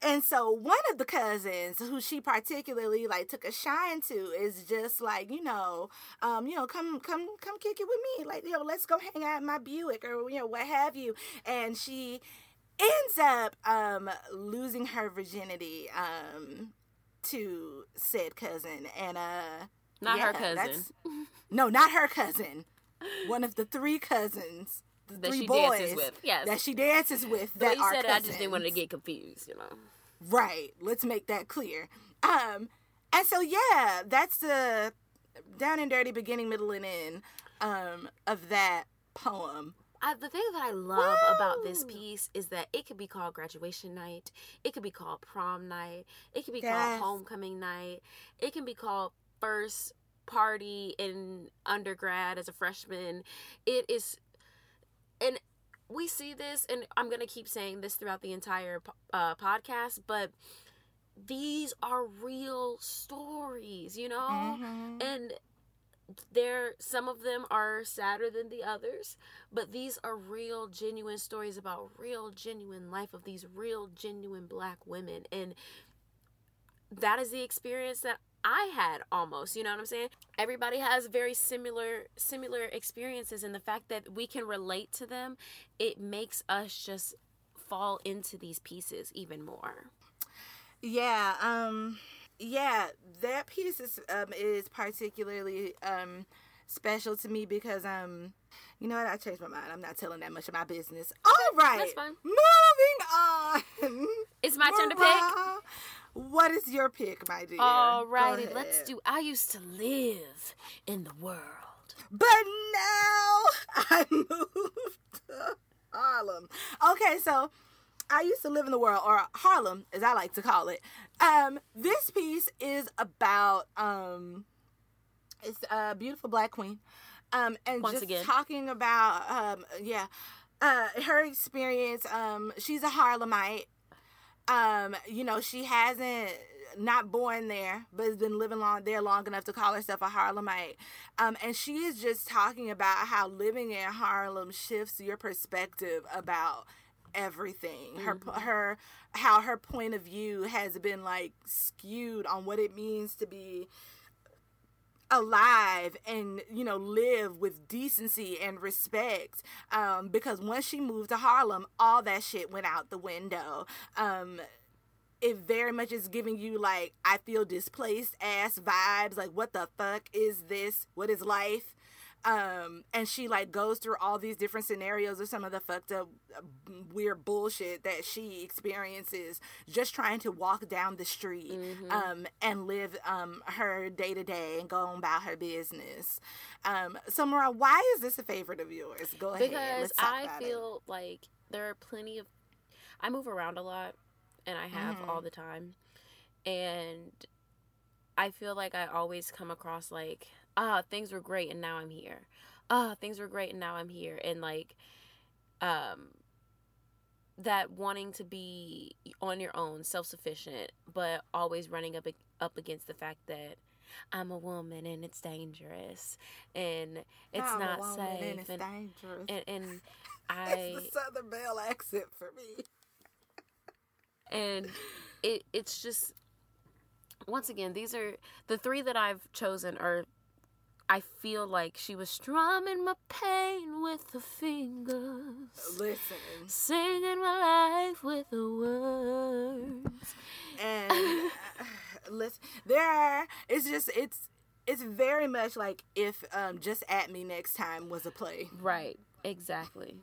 And so one of the cousins who she particularly like took a shine to is just like, you know, um, you know, come come come kick it with me. Like, you know, let's go hang out in my Buick or you know, what have you. And she ends up um losing her virginity um to said cousin and uh Not her cousin. no, not her cousin. One of the three cousins, the That three she boys dances with. Yes. that she dances with. the That you said it, I just didn't want to get confused, you know. Right. Let's make that clear. Um, and so yeah, that's the down and dirty beginning, middle, and end um of that poem. I, the thing that I love about this piece is that it could be called graduation night, it could be called prom night, it could be Yes. called homecoming night, it can be called first party in undergrad as a freshman. It is, and we see this, and I'm gonna keep saying this throughout the entire uh, podcast, but these are real stories, you know, Mhm. and there some of them are sadder than the others but these are real genuine stories about real genuine life of these real genuine black women and that is the experience that I had almost, you know what I'm saying? Everybody has very similar similar experiences and the fact that we can relate to them, it makes us just fall into these pieces even more. Yeah, um yeah, that piece is um is particularly um special to me because um You know what? I changed my mind. I'm not telling that much of my business. All right. that's fine. Moving on. It's my turn to pick. What is your pick, my dear? Alrighty, let's do. I used to live in the world. But now I moved to Harlem. Okay, so I used to live in the world, or Harlem, as I like to call it. Um, this piece is about um, it's a beautiful black queen, um, and Once just again. talking about um, yeah, uh, her experience. Um, she's a Harlemite. Um, you know, she hasn't not born there, but has been living long there long enough to call herself a Harlemite. Um, and she is just talking about how living in Harlem shifts your perspective about everything. Her her how her point of view has been like skewed on what it means to be alive and you know live with decency and respect um because once she moved to Harlem all that shit went out the window. Um it very much is giving you like I feel displaced ass vibes like what the fuck is this? What is life um and she like goes through all these different scenarios of some of the fucked up weird bullshit that she experiences just trying to walk down the street um and live um her day to day and go on about her business um so Mara, why is this a favorite of yours go ahead because I about it. feel like there are plenty of. I move around a lot, and I have Mhm. all the time, and I feel like I always come across like, ah, things were great, and now I'm here. Ah, things were great, and now I'm here, and like, um, that wanting to be on your own, self sufficient, but always running up up against the fact that. I'm a woman and it's dangerous and it's I'm a not woman safe and it's and, dangerous and and I it's the Southern Belle accent for me. and it it's just once again these are the three that I've chosen are I feel like she was strumming my pain with her fingers, Listen, singing my life with the words. and uh, listen, there. It's just it's it's very much like if um just at me next time was a play. Right, exactly.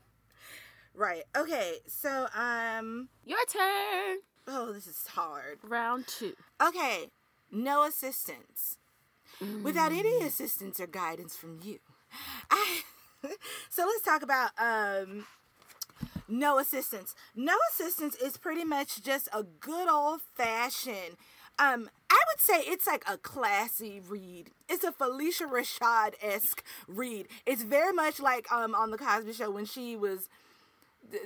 Right. Okay. So um. Your turn. Oh, this is hard. Round two. Okay. No assistance. Without any assistance or guidance from you. I, so let's talk about um no assistance. No assistance is pretty much just a good old fashioned um I would say it's like a classy read. It's a Phylicia Rashad esque read. It's very much like um on the Cosby Show when she was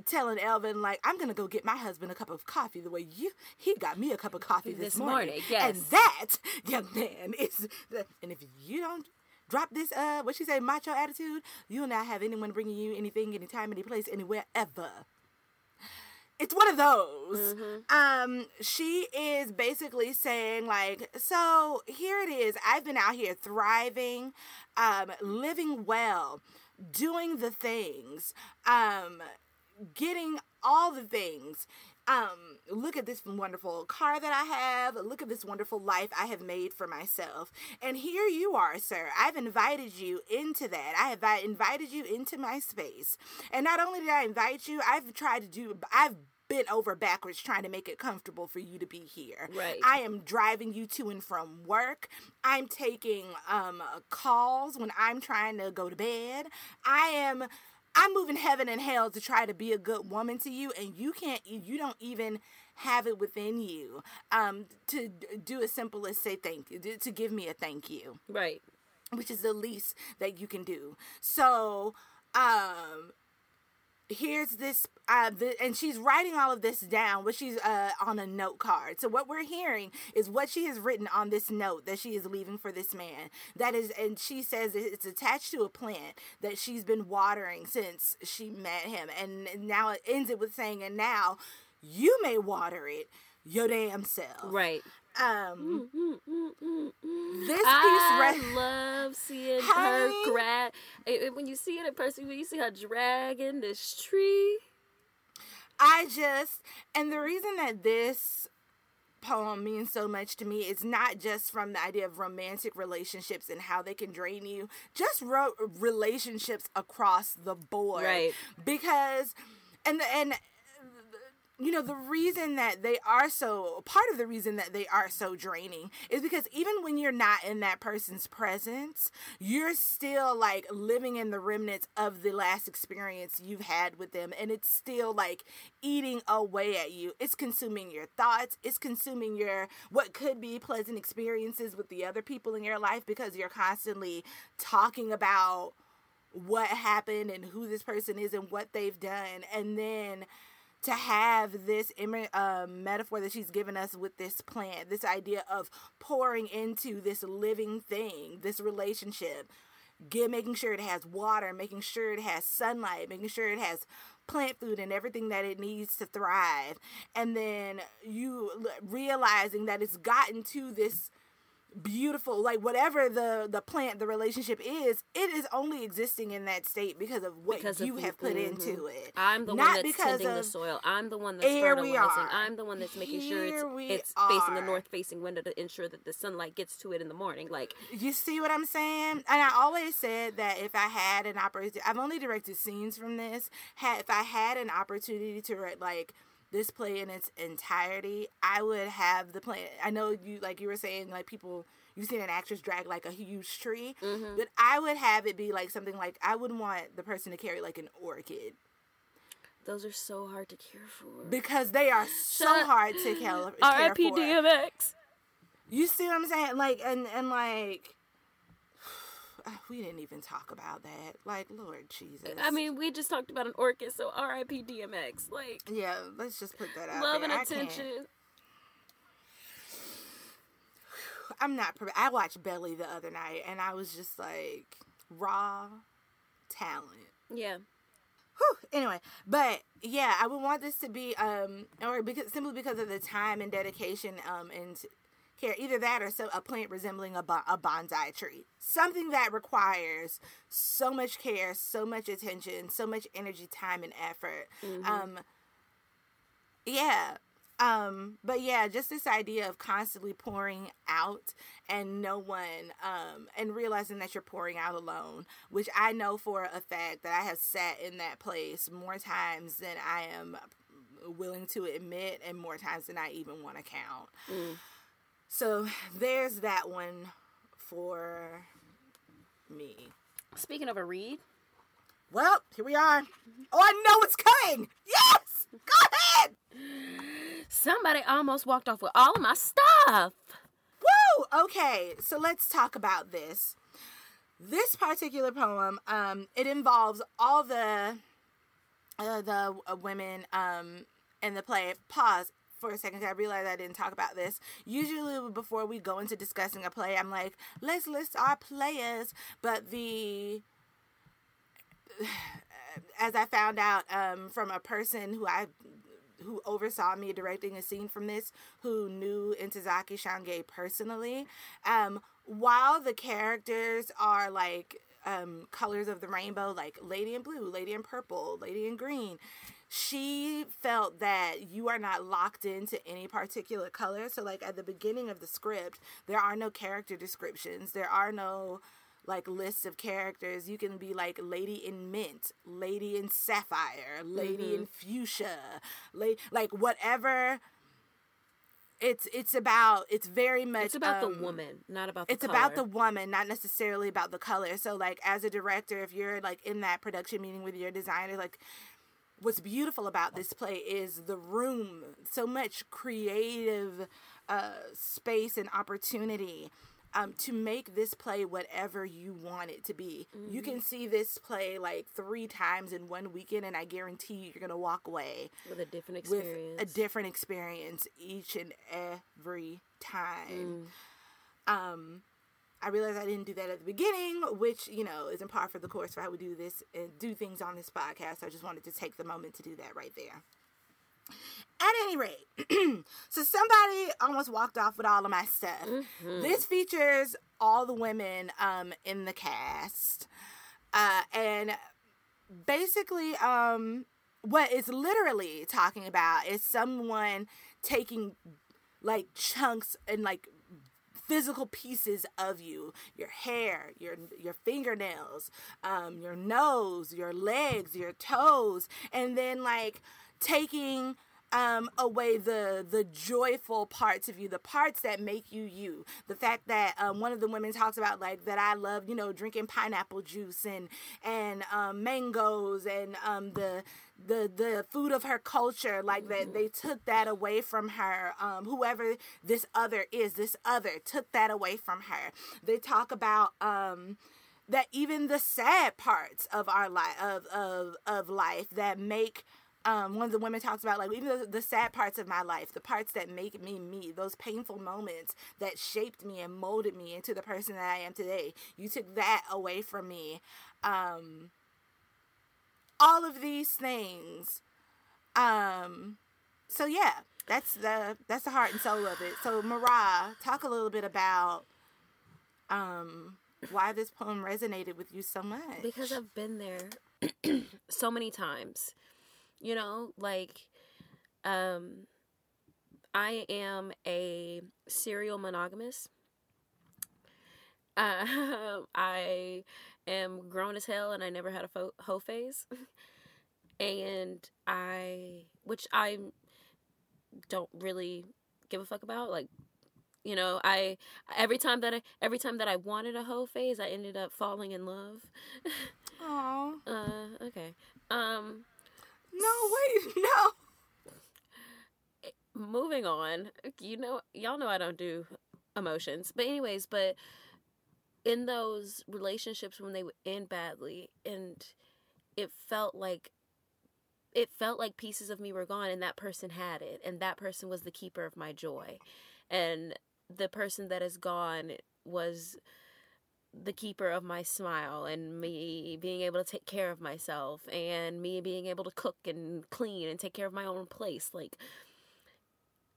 telling Elvin like I'm gonna go get my husband a cup of coffee the way you he got me a cup of coffee this, This morning. morning, yes. And that young man is the, and if you don't drop this uh what she say macho attitude, you'll not have anyone bringing you anything, anytime, any place, anywhere ever. It's one of those. Um, she is basically saying like, so here it is. I've been out here thriving, um, living well, doing the things, um, getting all the things. Um, look at this wonderful car that I have. Look at this wonderful life I have made for myself. And here you are, sir. I've invited you into that. I have invited you into my space. And not only did I invite you, I've tried to do, I've bent over backwards trying to make it comfortable for you to be here. Right. I am driving you to and from work. I'm taking um calls when I'm trying to go to bed. I am I'm moving heaven and hell to try to be a good woman to you and you can't you don't even have it within you um to do as simple as say thank you to- to give me a thank you Right. which is the least that you can do. So, um, here's this, uh, the, and she's writing all of this down, but she's uh, on a note card. So what we're hearing is what she has written on this note that she is leaving for this man. That is, and she says it's attached to a plant that she's been watering since she met him, and now it ends it with saying, and now you may water it your damn self. Right. Um, mm, mm, mm, this piece. I re- love seeing her grab. When you see it in person, when you see her dragging this tree. I just, and the reason that this poem means so much to me is not just from the idea of romantic relationships and how they can drain you, just ro- relationships across the board. Right. Because and and you know the reason that they are so part of the reason that they are so draining is because even when you're not in that person's presence you're still like living in the remnants of the last experience you've had with them and it's still like eating away at you. It's consuming your thoughts. It's consuming your what could be pleasant experiences with the other people in your life because you're constantly talking about what happened and who this person is and what they've done. And then to have this um, metaphor that she's given us with this plant, this idea of pouring into this living thing, this relationship, get making sure it has water, making sure it has sunlight, making sure it has plant food and everything that it needs to thrive, and then you realizing that it's gotten to this beautiful like whatever the the plant the relationship is it is only existing in that state because of what because you of, have put mm-hmm. into it. I'm the Not one that's tending the soil. I'm the one that's fertilizing. i'm the one that's making here sure it's it's facing the north facing window to ensure that the sunlight gets to it in the morning like you see what i'm saying? And i always said that if i had an opportunity i've only directed scenes from this. Had if i had an opportunity to write like this play in its entirety, I would have the play. I know you like you were saying like people you've seen an actress drag like a huge tree, mm-hmm. but I would have it be like something like I would want the person to carry like an orchid. Those are so hard to care for because they are so hard to care, R.I.P. DMX. You see what I'm saying? Like and and like we didn't even talk about that. Like, Lord Jesus. I mean, we just talked about an orchid, so R.I.P. DMX. Like, yeah, let's just put that out. Love there. and attention. I'm not. I watched Belly the other night, and I was just like, raw talent. Yeah. Whew. Anyway, but yeah, I would want this to be um, or because simply because of the time and dedication um, and care. Either that or so, a plant resembling a, a bonsai tree. Something that requires so much care, so much attention, so much energy, time, and effort. Mm-hmm. Um, yeah. Um, but yeah, just this idea of constantly pouring out and no one, um, and realizing that you're pouring out alone, which I know for a fact that I have sat in that place more times than I am willing to admit and more times than I even want to count. Mm. So there's that one for me. Speaking of a read. Well, here we are. Oh, I know it's coming. Yes! Go ahead! Somebody almost walked off with all of my stuff. Woo! Okay, so let's talk about this. This particular poem, um, it involves all the uh, the uh, women um, in the play. Pause for a second I realized I didn't talk about this. Usually, before we go into discussing a play, I'm like, let's list our players. But the as I found out um, from a person who I who oversaw me directing a scene from this, who knew Ntozake Shange personally, um, while the characters are like um, colors of the rainbow, like Lady in Blue, Lady in Purple, Lady in Green, she felt that you are not locked into any particular color. So, like at the beginning of the script, there are no character descriptions, there are no like lists of characters. You can be like Lady in Mint, Lady in Sapphire, Lady mm-hmm. in Fuchsia, la- like whatever. It's it's about it's very much it's about um, the woman, not about the it's color. about the woman, not necessarily about the color. So like as a director, if you're like in that production meeting with your designer, like what's beautiful about this play is the room, so much creative uh, space and opportunity um, to make this play whatever you want it to be. Mm-hmm. You can see this play like three times in one weekend, and I guarantee you, you're gonna walk away with a different experience. With a different experience each and every time. Mm. Um, I realized I didn't do that at the beginning, which, you know, is in part for the course for how we do this and do things on this podcast. I just wanted to take the moment to do that right there. At any rate, so somebody almost walked off with all of my stuff. Mm-hmm. This features all the women um, in the cast. Uh, and basically, um, what it's literally talking about is someone taking like chunks and like physical pieces of you your hair your your fingernails um your nose your legs your toes and then like taking um, away the the joyful parts of you, the parts that make you you. The fact that um, one of the women talks about like that I love, you know, drinking pineapple juice and and um, mangoes and um, the the the food of her culture like that they took that away from her um whoever this other is this other took that away from her they talk about um that even the sad parts of our life of of of life that make um, one of the women talks about like even the, the, sad parts of my life, the parts that make me me, those painful moments that shaped me and molded me into the person that I am today. You took that away from me. Um, all of these things. Um, so yeah, that's the that's the heart and soul of it. So Mara, talk a little bit about um why this poem resonated with you so much. Because I've been there so many times you know like um i am a serial monogamous uh, i am grown as hell and i never had a fo- hoe phase. And i which i don't really give a fuck about like you know i every time that i every time that i wanted a hoe phase i ended up falling in love. Oh uh okay. Um no, wait, no. Moving on. You know, y'all know I don't do emotions. But, anyways, but in those relationships when they end badly and it felt like it felt like pieces of me were gone and that person had it and that person was the keeper of my joy and the person that is gone was the keeper of my smile and me being able to take care of myself and me being able to cook and clean and take care of my own place. Like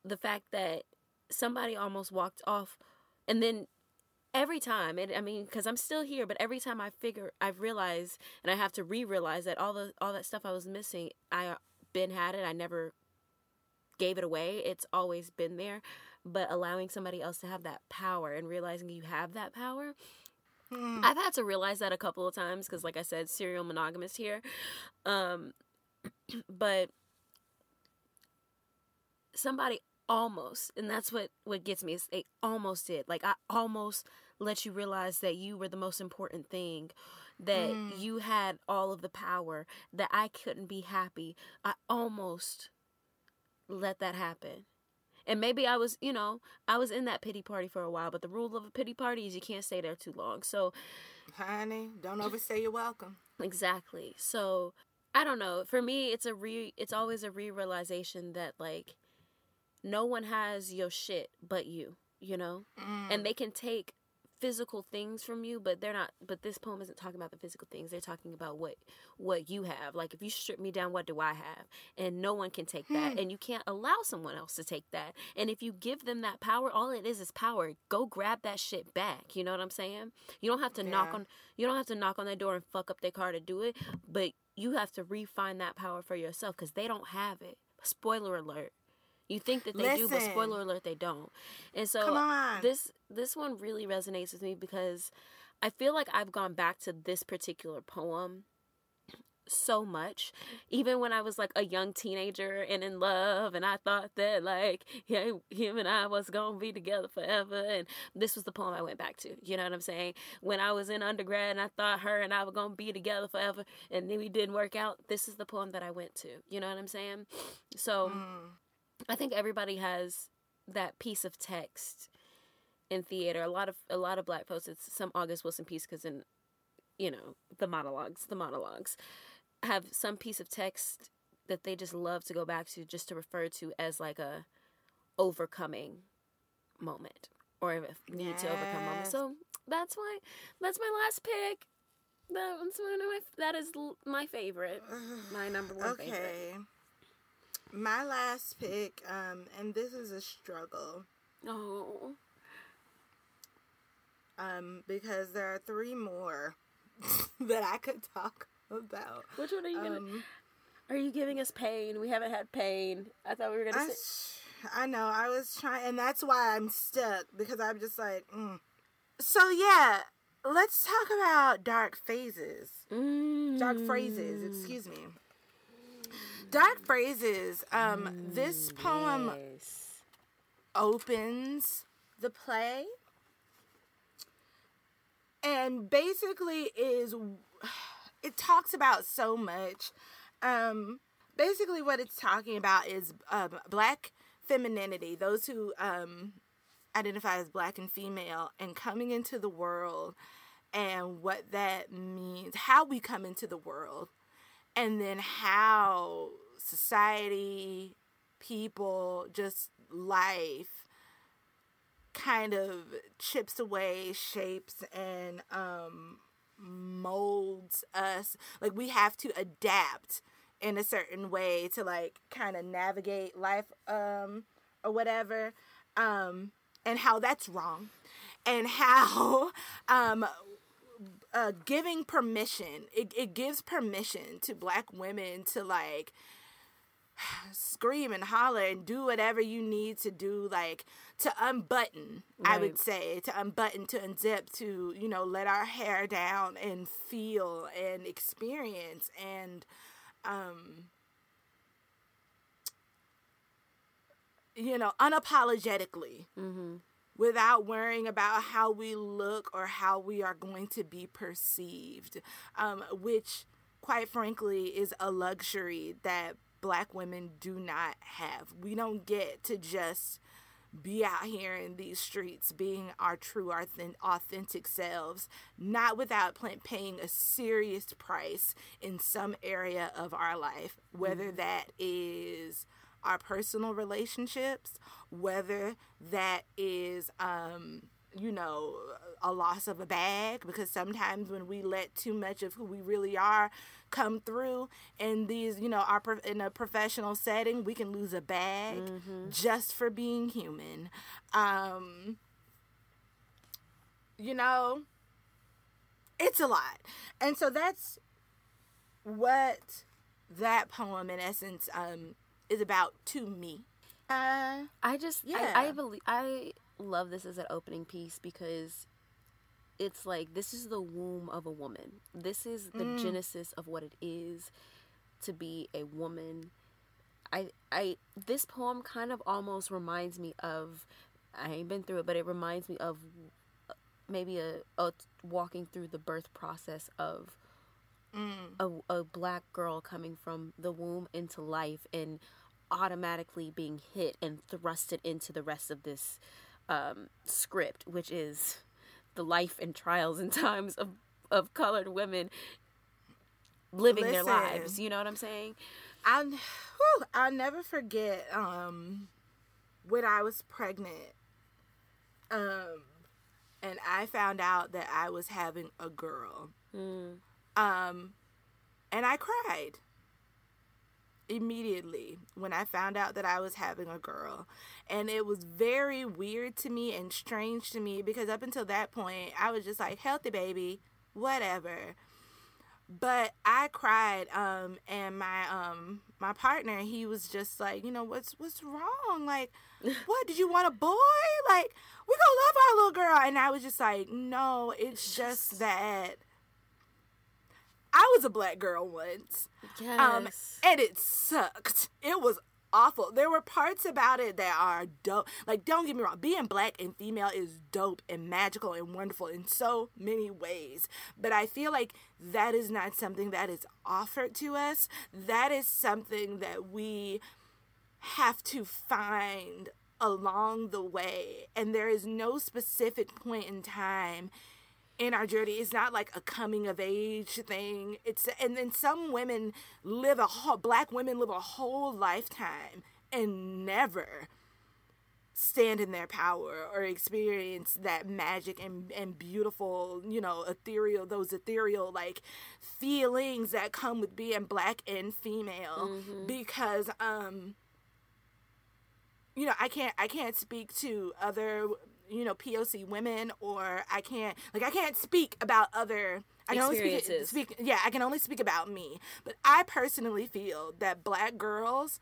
the fact that somebody almost walked off and then every time it, i mean because i'm still here but every time i figure i've realized and i have to re-realize that all the all that stuff i was missing i been had it. I never gave it away. It's always been there. But allowing somebody else to have that power and realizing you have that power Mm. I've had to realize that a couple of times because, like I said, serial monogamous here. Um, but somebody almost, and that's what what gets me is they almost did. Like I almost let you realize that you were the most important thing, that mm. you had all of the power, that I couldn't be happy. I almost let that happen. And maybe I was, you know, I was in that pity party for a while, but the rule of a pity party is you can't stay there too long. So, honey, don't overstay your welcome. Exactly. So, I don't know. For me, it's a re it's always a re-realization that like no one has your shit but you, you know? Mm. And they can take physical things from you but they're not but this poem isn't talking about the physical things. They're talking about what what you have. Like if you strip me down what do i have? And no one can take that. Hmm. and you can't allow someone else to take that. And if you give them that power all it is is power. Go grab that shit back. You know what i'm saying? You don't have to yeah. knock on you don't have to knock on their door and fuck up their car to do it but you have to refine that power for yourself because they don't have it. Spoiler alert you think that they Listen. do, but spoiler alert, they don't. And so this this one really resonates with me because I feel like I've gone back to this particular poem so much even when i was like a young teenager and in love and i thought that like yeah, him and i was gonna be together forever and this was the poem i went back to you know what i'm saying when i was in undergrad and i thought her and i were gonna be together forever and then we didn't work out this is the poem that i went to you know what i'm saying so mm. I think everybody has that piece of text in theater. A lot of a lot of black folks. It's some August Wilson piece because in you know the monologues, the monologues have some piece of text that they just love to go back to, just to refer to as like a overcoming moment or if need yes. to overcome moment. So that's why that's my last pick. That one's one of my that is my favorite, my number one okay. favorite my last pick, um, and this is a struggle. Oh. Um, because there are three more that I could talk about. Which one are you um, gonna? Are you giving us pain? We haven't had pain. I thought we were gonna. I, say... I know. I was trying, and that's why I'm stuck because I'm just like, mm. so yeah. Let's talk about dark phases. Dark phrases. Mm. Excuse me. Dark phrases. Um, this poem Yes. opens the play and basically is it talks about so much um basically what it's talking about is um, black femininity those who um identify as black and female and coming into the world and what that means how we come into the world and then how society people just life kind of chips away shapes and um molds us. Like we have to adapt in a certain way to like kind of navigate life um or whatever um and how that's wrong and how um uh, giving permission it, it gives permission to black women to like scream and holler and do whatever you need to do like to unbutton i would say to unbutton to unzip to you know let our hair down and feel and experience and um you know unapologetically Mm-hmm. without worrying about how we look or how we are going to be perceived, um, which, quite frankly, is a luxury that black women do not have. We don't get to just be out here in these streets being our true authen- authentic selves not without paying a serious price in some area of our life whether that is our personal relationships whether that is um you know a loss of a bag because sometimes when we let too much of who we really are come through in these you know our in a professional setting we can lose a bag just for being human. Um you know it's a lot. And so that's what that poem in essence um is about to me. Uh I just Yeah. I, I believe I love this as an opening piece because it's like this is the womb of a woman. This is the Mm. genesis of what it is to be a woman. I I this poem kind of almost reminds me of I ain't been through it, but it reminds me of uh, maybe a, a walking through the birth process of a, a black girl coming from the womb into life and automatically being hit and thrusted into the rest of this um, script, which is the life and trials and times of, of colored women living their lives. You know what I'm saying? I'll, whew, I'll never forget um, when I was pregnant. Um, and I found out that I was having a girl. Mm. Um, and I cried immediately when I found out that I was having a girl. And it was very weird to me and strange to me because up until that point, I was just like, healthy baby, whatever. But I cried, um, and my um my partner, he was just like, you know, what's what's wrong? Like, what did you want a boy? Like, we gonna love our little girl. And I was just like, no, it's just that I was a black girl once. Yes. Um, and it sucked. It was awful. There were parts about it that are dope. Like, don't get me wrong, being black and female is dope and magical and wonderful in so many ways. But I feel like that is not something that is offered to us. That is something that we have to find along the way. And there is no specific point in time in our journey. It's not like a coming of age thing. It's and then some women live a whole black women live a whole lifetime and never stand in their power or experience that magic and, and beautiful, you know, ethereal those ethereal like feelings that come with being black and female because um you know, I can't I can't speak to other you know POC women or I can't like I can't speak about other I can only speak, Experiences. speak yeah I can only speak about me but I personally feel that black girls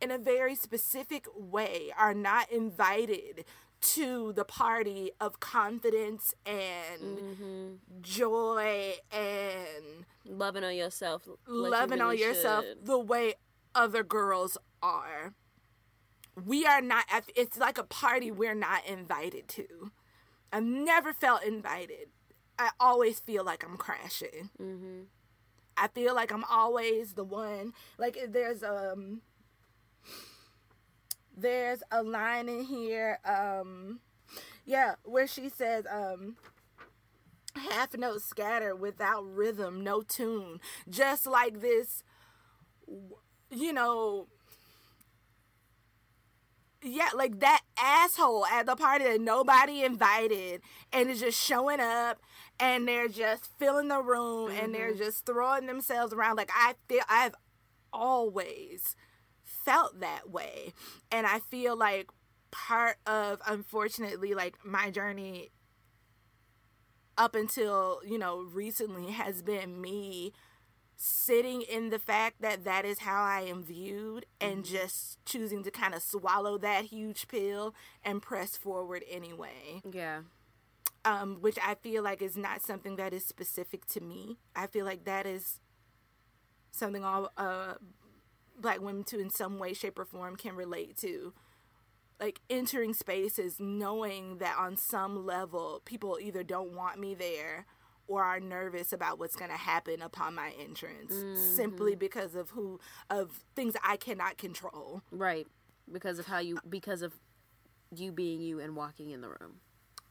in a very specific way are not invited to the party of confidence and Mm-hmm. joy and Loving on yourself. like you loving on yourself should. the way other girls are. We are not, it's like a party we're not invited to. I've never felt invited. I always feel like I'm crashing. Mm-hmm. I feel like I'm always the one. Like there's um there's a line in here um yeah, where she says um half note scatter without rhythm, no tune. Just like this you know yeah, like that asshole at the party that nobody invited and is just showing up and they're just filling the room and they're mm-hmm. just throwing themselves around. Like I feel I've always felt that way. And I feel like part of unfortunately like my journey up until, you know, recently has been me sitting in the fact that that is how I am viewed and just choosing to kind of swallow that huge pill and press forward anyway. Yeah. Um, which I feel like is not something that is specific to me. I feel like that is something all uh, black women to in some way, shape, or form can relate to. Like entering spaces knowing that on some level people either don't want me there or are nervous about what's going to happen upon my entrance simply mm-hmm. because of who of things I cannot control. Right. Because of how you because of you being you and walking in the room.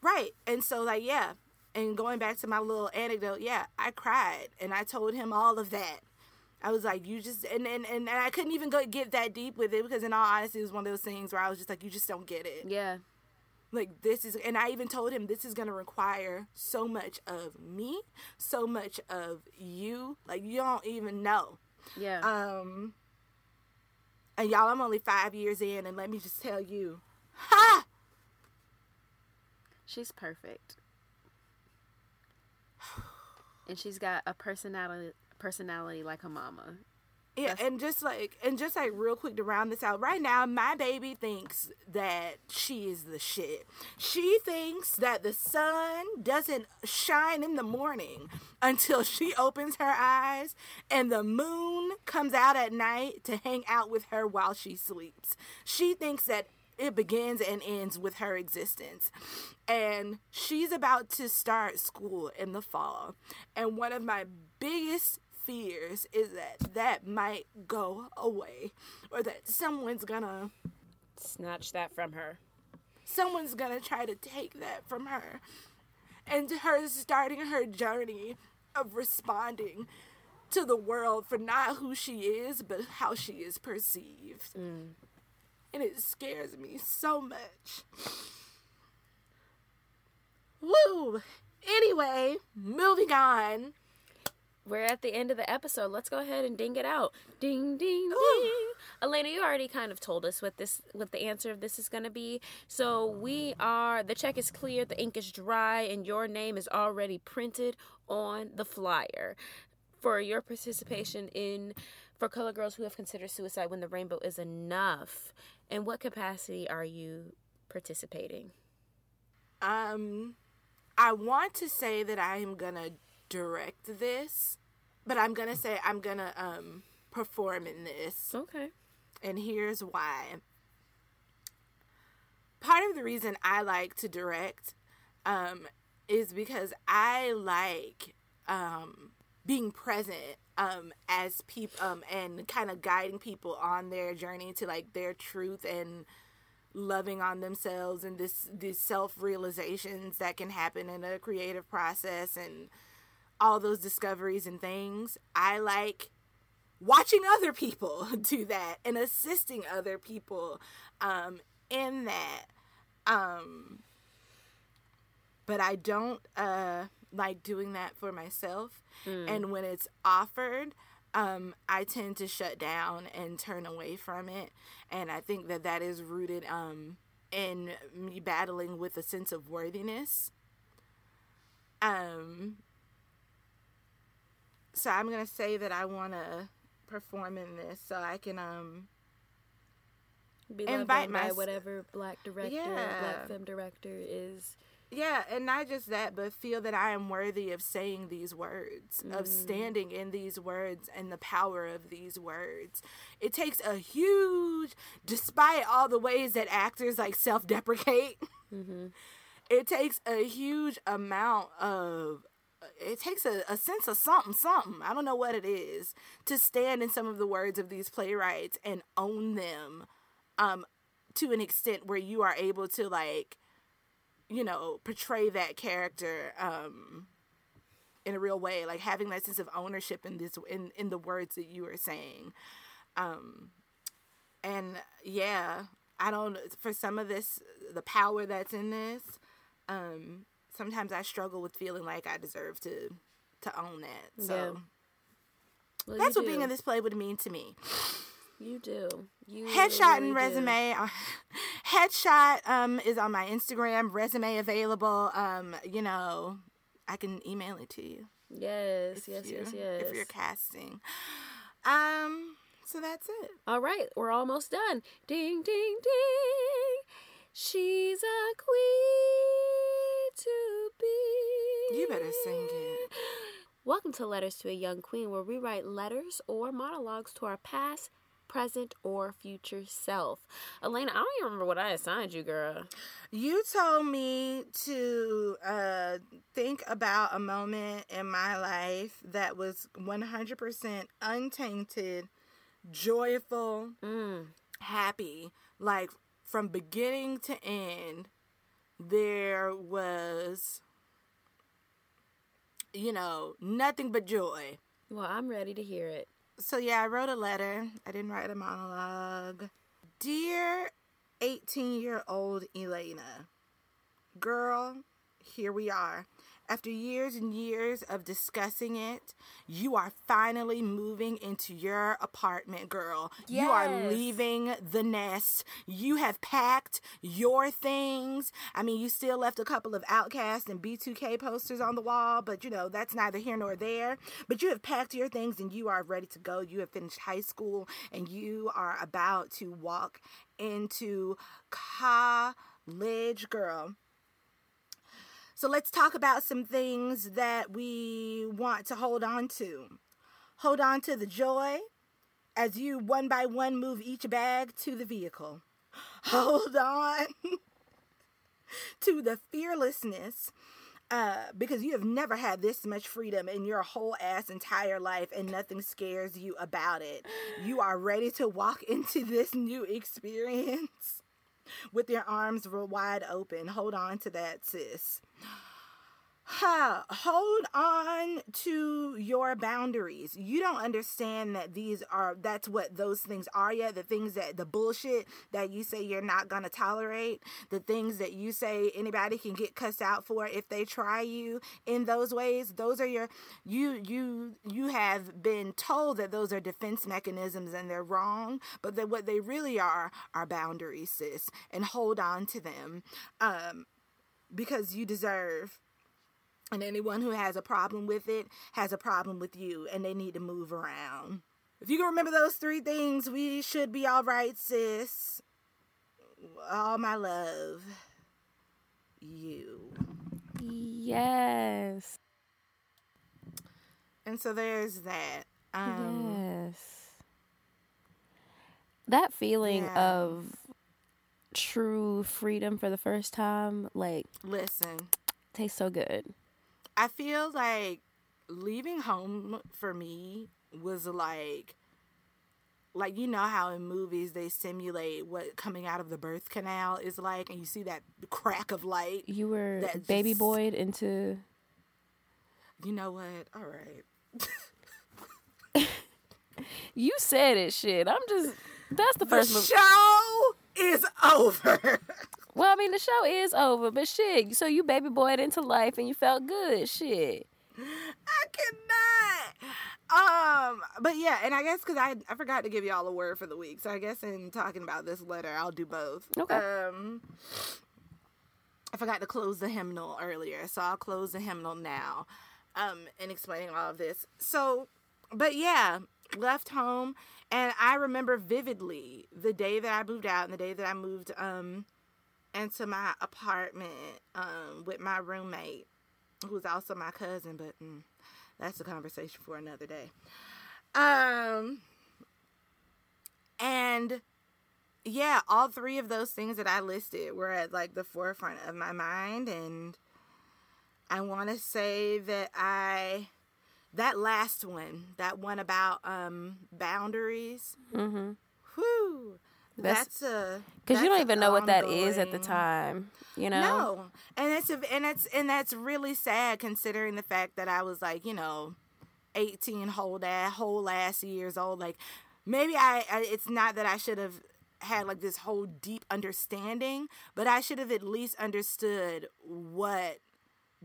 Right. And so like yeah, and going back to my little anecdote, yeah, I cried and I told him all of that. I was like, you just and and, and, and I couldn't even go get that deep with it because in all honesty it was one of those things where I was just like, you just don't get it. Yeah. Like this is and I even told him this is gonna require so much of me, so much of you. Like you don't even know. Yeah. Um and y'all, I'm only five years in and let me just tell you, ha! she's perfect. And she's got a personality personality like her mama. Yeah, That's- and just like and just like real quick to round this out, right now my baby thinks that she is the shit. She thinks that the sun doesn't shine in the morning until she opens her eyes and the moon comes out at night to hang out with her while she sleeps. She thinks that it begins and ends with her existence. And she's about to start school in the fall. And one of my biggest fears is that that might go away or that someone's gonna Snatch that from her. someone's gonna try to take that from her. And her starting her journey of responding to the world for not who she is but how she is perceived. Mm. And it scares me so much. Woo! Anyway moving on We're at the end of the episode. Let's go ahead and ding it out. Ding ding Ooh. ding. Elena, you already kind of told us what this what the answer of this is going to be. So we are the check is clear, the ink is dry, and your name is already printed on the flyer for your participation in for color girls who have considered suicide when the rainbow is enough. In what capacity are you participating? Um, I want to say that I am gonna direct this, but I'm gonna say I'm gonna um perform in this, Okay. and here's why. Part of the reason I like to direct, um, is because I like um being present um as people um and kind of guiding people on their journey to like their truth and loving on themselves and this these self realizations that can happen in a creative process and all those discoveries and things. I like watching other people do that and assisting other people um, in that. Um, but I don't uh, like doing that for myself. And when it's offered, um, I tend to shut down and turn away from it. And I think that that is rooted um, in me battling with a sense of worthiness. Um, so I'm gonna say that I want to perform in this so I can um Be invite my whatever black director, Yeah. black femme director is. Yeah, and not just that, but feel that I am worthy of saying these words, of standing in these words and the power of these words. It takes a huge, despite all the ways that actors like self deprecate, it takes a huge amount of. It takes a, a sense of something, something. I don't know what it is to stand in some of the words of these playwrights and own them um, to an extent where you are able to, like, you know, portray that character um, in a real way, like having that sense of ownership in this in in the words that you are saying. Um, and yeah, I don't for some of this the power that's in this. Um, sometimes I struggle with feeling like I deserve to to own that. So Yeah. Well, that's what being in this play would mean to me. You do. You Headshot really and resume. uh, Headshot um is on my Instagram. Resume available. Um, you know, I can email it to you. Yes, yes, you- yes, yes. If you're casting. Um. So that's it. All right, we're almost done. Ding, ding, ding. She's a queen to be. You better sing it. Welcome to Letters to a Young Queen, where we write letters or monologues to our past, present, or future self. Elena, I don't even remember what I assigned you, girl. You told me to uh, think about a moment in my life that was 100% untainted, joyful, Mm. happy. Like from beginning to end, there was, you know, nothing but joy. Well, I'm ready to hear it. So yeah, I wrote a letter. I didn't write a monologue. Dear 18 year old Elena, girl, here we are. After years and years of discussing it, you are finally moving into your apartment, girl. You are leaving the nest. You have packed your things. I mean, you still left a couple of OutKast and B2K posters on the wall, but you know, that's neither here nor there. But you have packed your things and you are ready to go. You have finished high school and you are about to walk into college, girl. So let's talk about some things that we want to hold on to. Hold on to the joy as you one by one move each bag to the vehicle. Hold on to the fearlessness uh, because you have never had this much freedom in your whole ass entire life and nothing scares you about it. You are ready to walk into this new experience with your arms wide open. Hold on to that, sis. Ha, hold on to your boundaries. You don't understand that these are that's what those things are yet. The things that the bullshit that you say you're not gonna tolerate, the things that you say anybody can get cussed out for if they try you in those ways, those are your you you you have been told that those are defense mechanisms and they're wrong, but that what they really are are boundaries, sis. And hold on to them. Um because you deserve and anyone who has a problem with it has a problem with you and they need to move around. If you can remember those three things, we should be all right, sis. All my love. You. Yes. And so there's that. Um, yes. That feeling Yeah. of true freedom for the first time, like, Listen, tastes so good. I feel like leaving home for me was like like you know how in movies they simulate what coming out of the birth canal is like and you see that crack of light You were That baby just- boyed into. you know what all right You said it, shit. I'm just. That's the the first movie. show is over Well, I mean, the show is over, but shit. So you baby boyed into life and you felt good, shit. i cannot um but yeah and i guess because i i forgot to give y'all a word for the week so i guess in talking about this letter i'll do both Okay. um I forgot to close the hymnal earlier, so I'll close the hymnal now, um, and explaining all of this. So, but yeah, left home and I remember vividly the day that I moved out and the day that I moved um into my apartment um with my roommate who's also my cousin but mm, that's a conversation for another day. Um and yeah, all three of those things that I listed were at like the forefront of my mind and I want to say that I that last one, that one about um boundaries. Mm-hmm. Whew. That's, a because you don't even know what that is at the time. You know. No, and it's a, and it's and that's really sad considering the fact that I was like you know, eighteen whole that whole last years old. Like maybe I, I it's not that I should have had like this whole deep understanding, but I should have at least understood what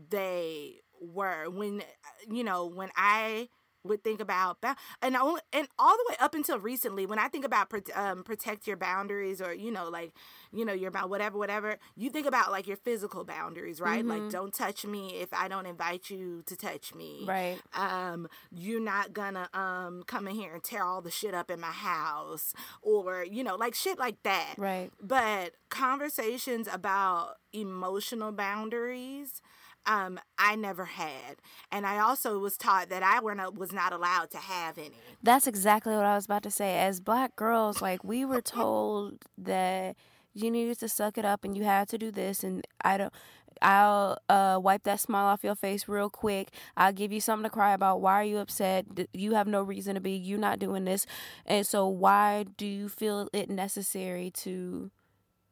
they were when you know when I would think about and only and all the way up until recently when I think about um, protect your boundaries or you know like you know your about whatever whatever you think about like your physical boundaries right like don't touch me if I don't invite you to touch me Right. um you're not gonna um come in here and tear all the shit up in my house or you know like shit like that Right. but conversations about emotional boundaries um I never had and I also was taught that I were not, was not allowed to have any That's exactly what I was about to say. As black girls, like we were told that you needed to suck it up and you had to do this and I don't I'll uh, wipe that smile off your face real quick. I'll give you something to cry about. Why are you upset? You have no reason to be. You're not doing this. And so why do you feel it necessary to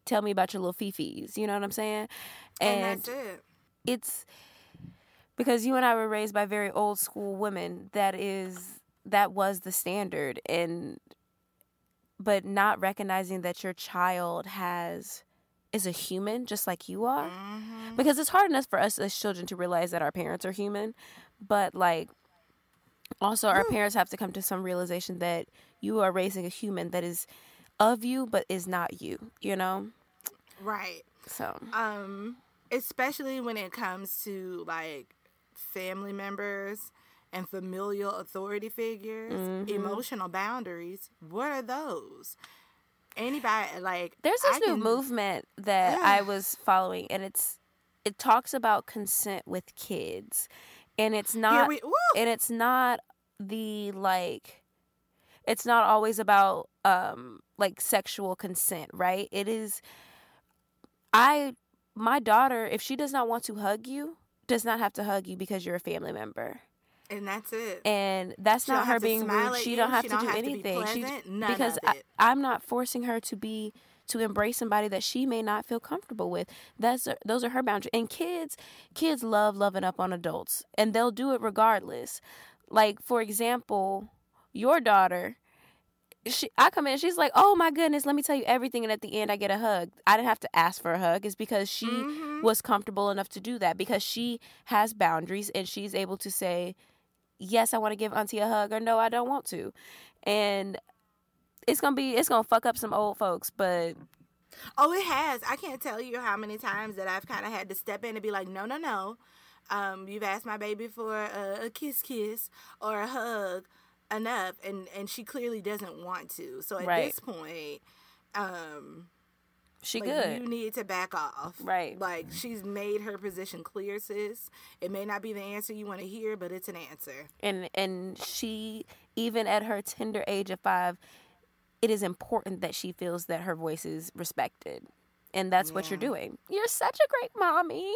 tell me about your little fifis? You know what I'm saying? and, that's it it's because you and I were raised by very old school women. That is that was the standard. And but not recognizing that your child has is a human just like you are. Mhm. because it's hard enough for us as children to realize that our parents are human. But like also our parents have to come to some realization that you are raising a human that is of you but is not you you know? Right. So. Um especially when it comes to like family members and familial authority figures Mhm. emotional boundaries what are those anybody like There's this I new can- movement that Yeah. I was following, and it's it talks about consent with kids, and it's not we, and it's not the like it's not always about um like sexual consent, right? It is I my daughter, if she does not want to hug you, does not have to hug you because you're a family member. and that's it And that's She not her being rude. She you. don't have She to don't do have to be anything. She. None because I. I'm not forcing her to be to embrace somebody that she may not feel comfortable with. That's those are her boundaries. And kids, kids love loving up on adults, and they'll do it regardless. Like for example, your daughter. She, I come in, she's like, "Oh my goodness, let me tell you everything," and at the end, I get a hug. I didn't have to ask for a hug. It's because she Mhm. was comfortable enough to do that because she has boundaries and she's able to say, yes, I want to give Auntie a hug, or no, I don't want to. And it's gonna be it's gonna fuck up some old folks, but Oh, it has. I can't tell you how many times that I've kind of had to step in and be like, no, no, no. Um, you've asked my baby for a, a kiss, kiss, or a hug enough, and and she clearly doesn't want to. So at Right. this point, um, she like, good. you need to back off. Right. Like she's made her position clear, sis. It may not be the answer you want to hear, but it's an answer. and and she even at her tender age of five, it is important that she feels that her voice is respected. And that's what you're doing. You're such a great mommy.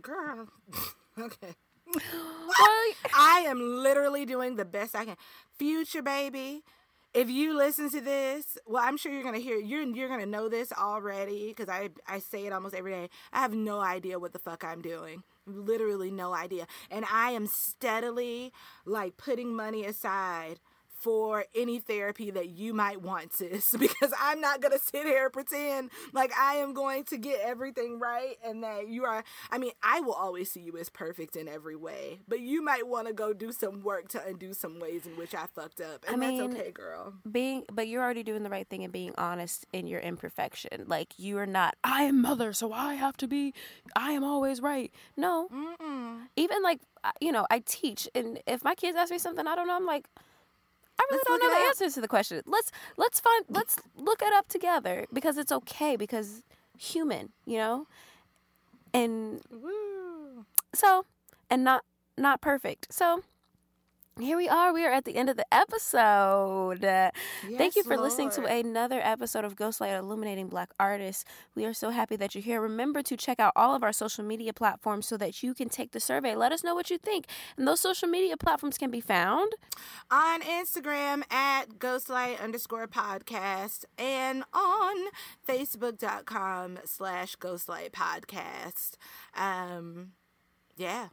Girl. okay. I am literally doing the best I can. Future baby, if you listen to this, well, I'm sure you're gonna hear you're you're gonna know this already because I I say it almost every day. I have no idea what the fuck I'm doing. Literally no idea, and I am steadily like putting money aside for any therapy that you might want, sis, because I'm not gonna sit here and pretend like I am going to get everything right and that you are. I mean, I will always see you as perfect in every way, but you might want to go do some work to undo some ways in which I fucked up, and I mean, that's okay, girl. being but you're already doing the right thing and being honest in your imperfection like you are not i am mother so i have to be i am always right no Mm-mm. even like you know i teach and if my kids ask me something i don't know i'm like I really Let's don't know the answers to the question. Let's let's find let's look it up together because it's okay because human, you know, and Woo. so and not not perfect. So here we are. We are at the end of the episode. Uh, Thank you Yes, for listening to another episode of Ghostlight Illuminating Black Artists. We are so happy that you're here. Remember to check out all of our social media platforms so that you can take the survey. Let us know what you think. And those social media platforms can be found. on Instagram at ghostlight underscore podcast and on facebook.com slash ghostlight podcast. Um, yeah.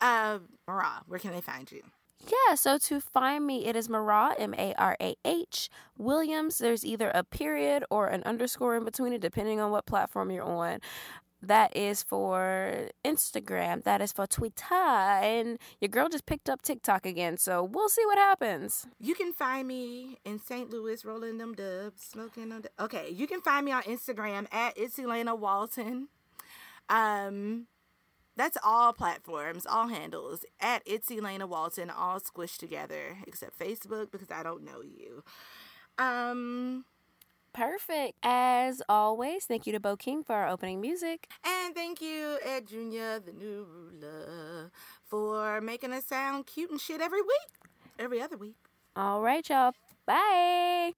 Uh, Marah, where can they find you? Yeah, so to find me, it is Marah, M A R A H, Williams. There's either a period or an underscore in between it, depending on what platform you're on. That is for Instagram. That is for Twitter. And your girl just picked up TikTok again, so we'll see what happens. You can find me in St. Louis rolling them dubs, smoking them. du- okay, you can find me on Instagram at it's Elena Walton. Um, that's all platforms, all handles at it's Elena Walton, all squished together except Facebook because I don't know you. Um, Perfect. As always, thank you to Bo King for our opening music. and thank you, Ed Jr., the new ruler, for making us sound cute and shit every week, every other week. All right, y'all. Bye.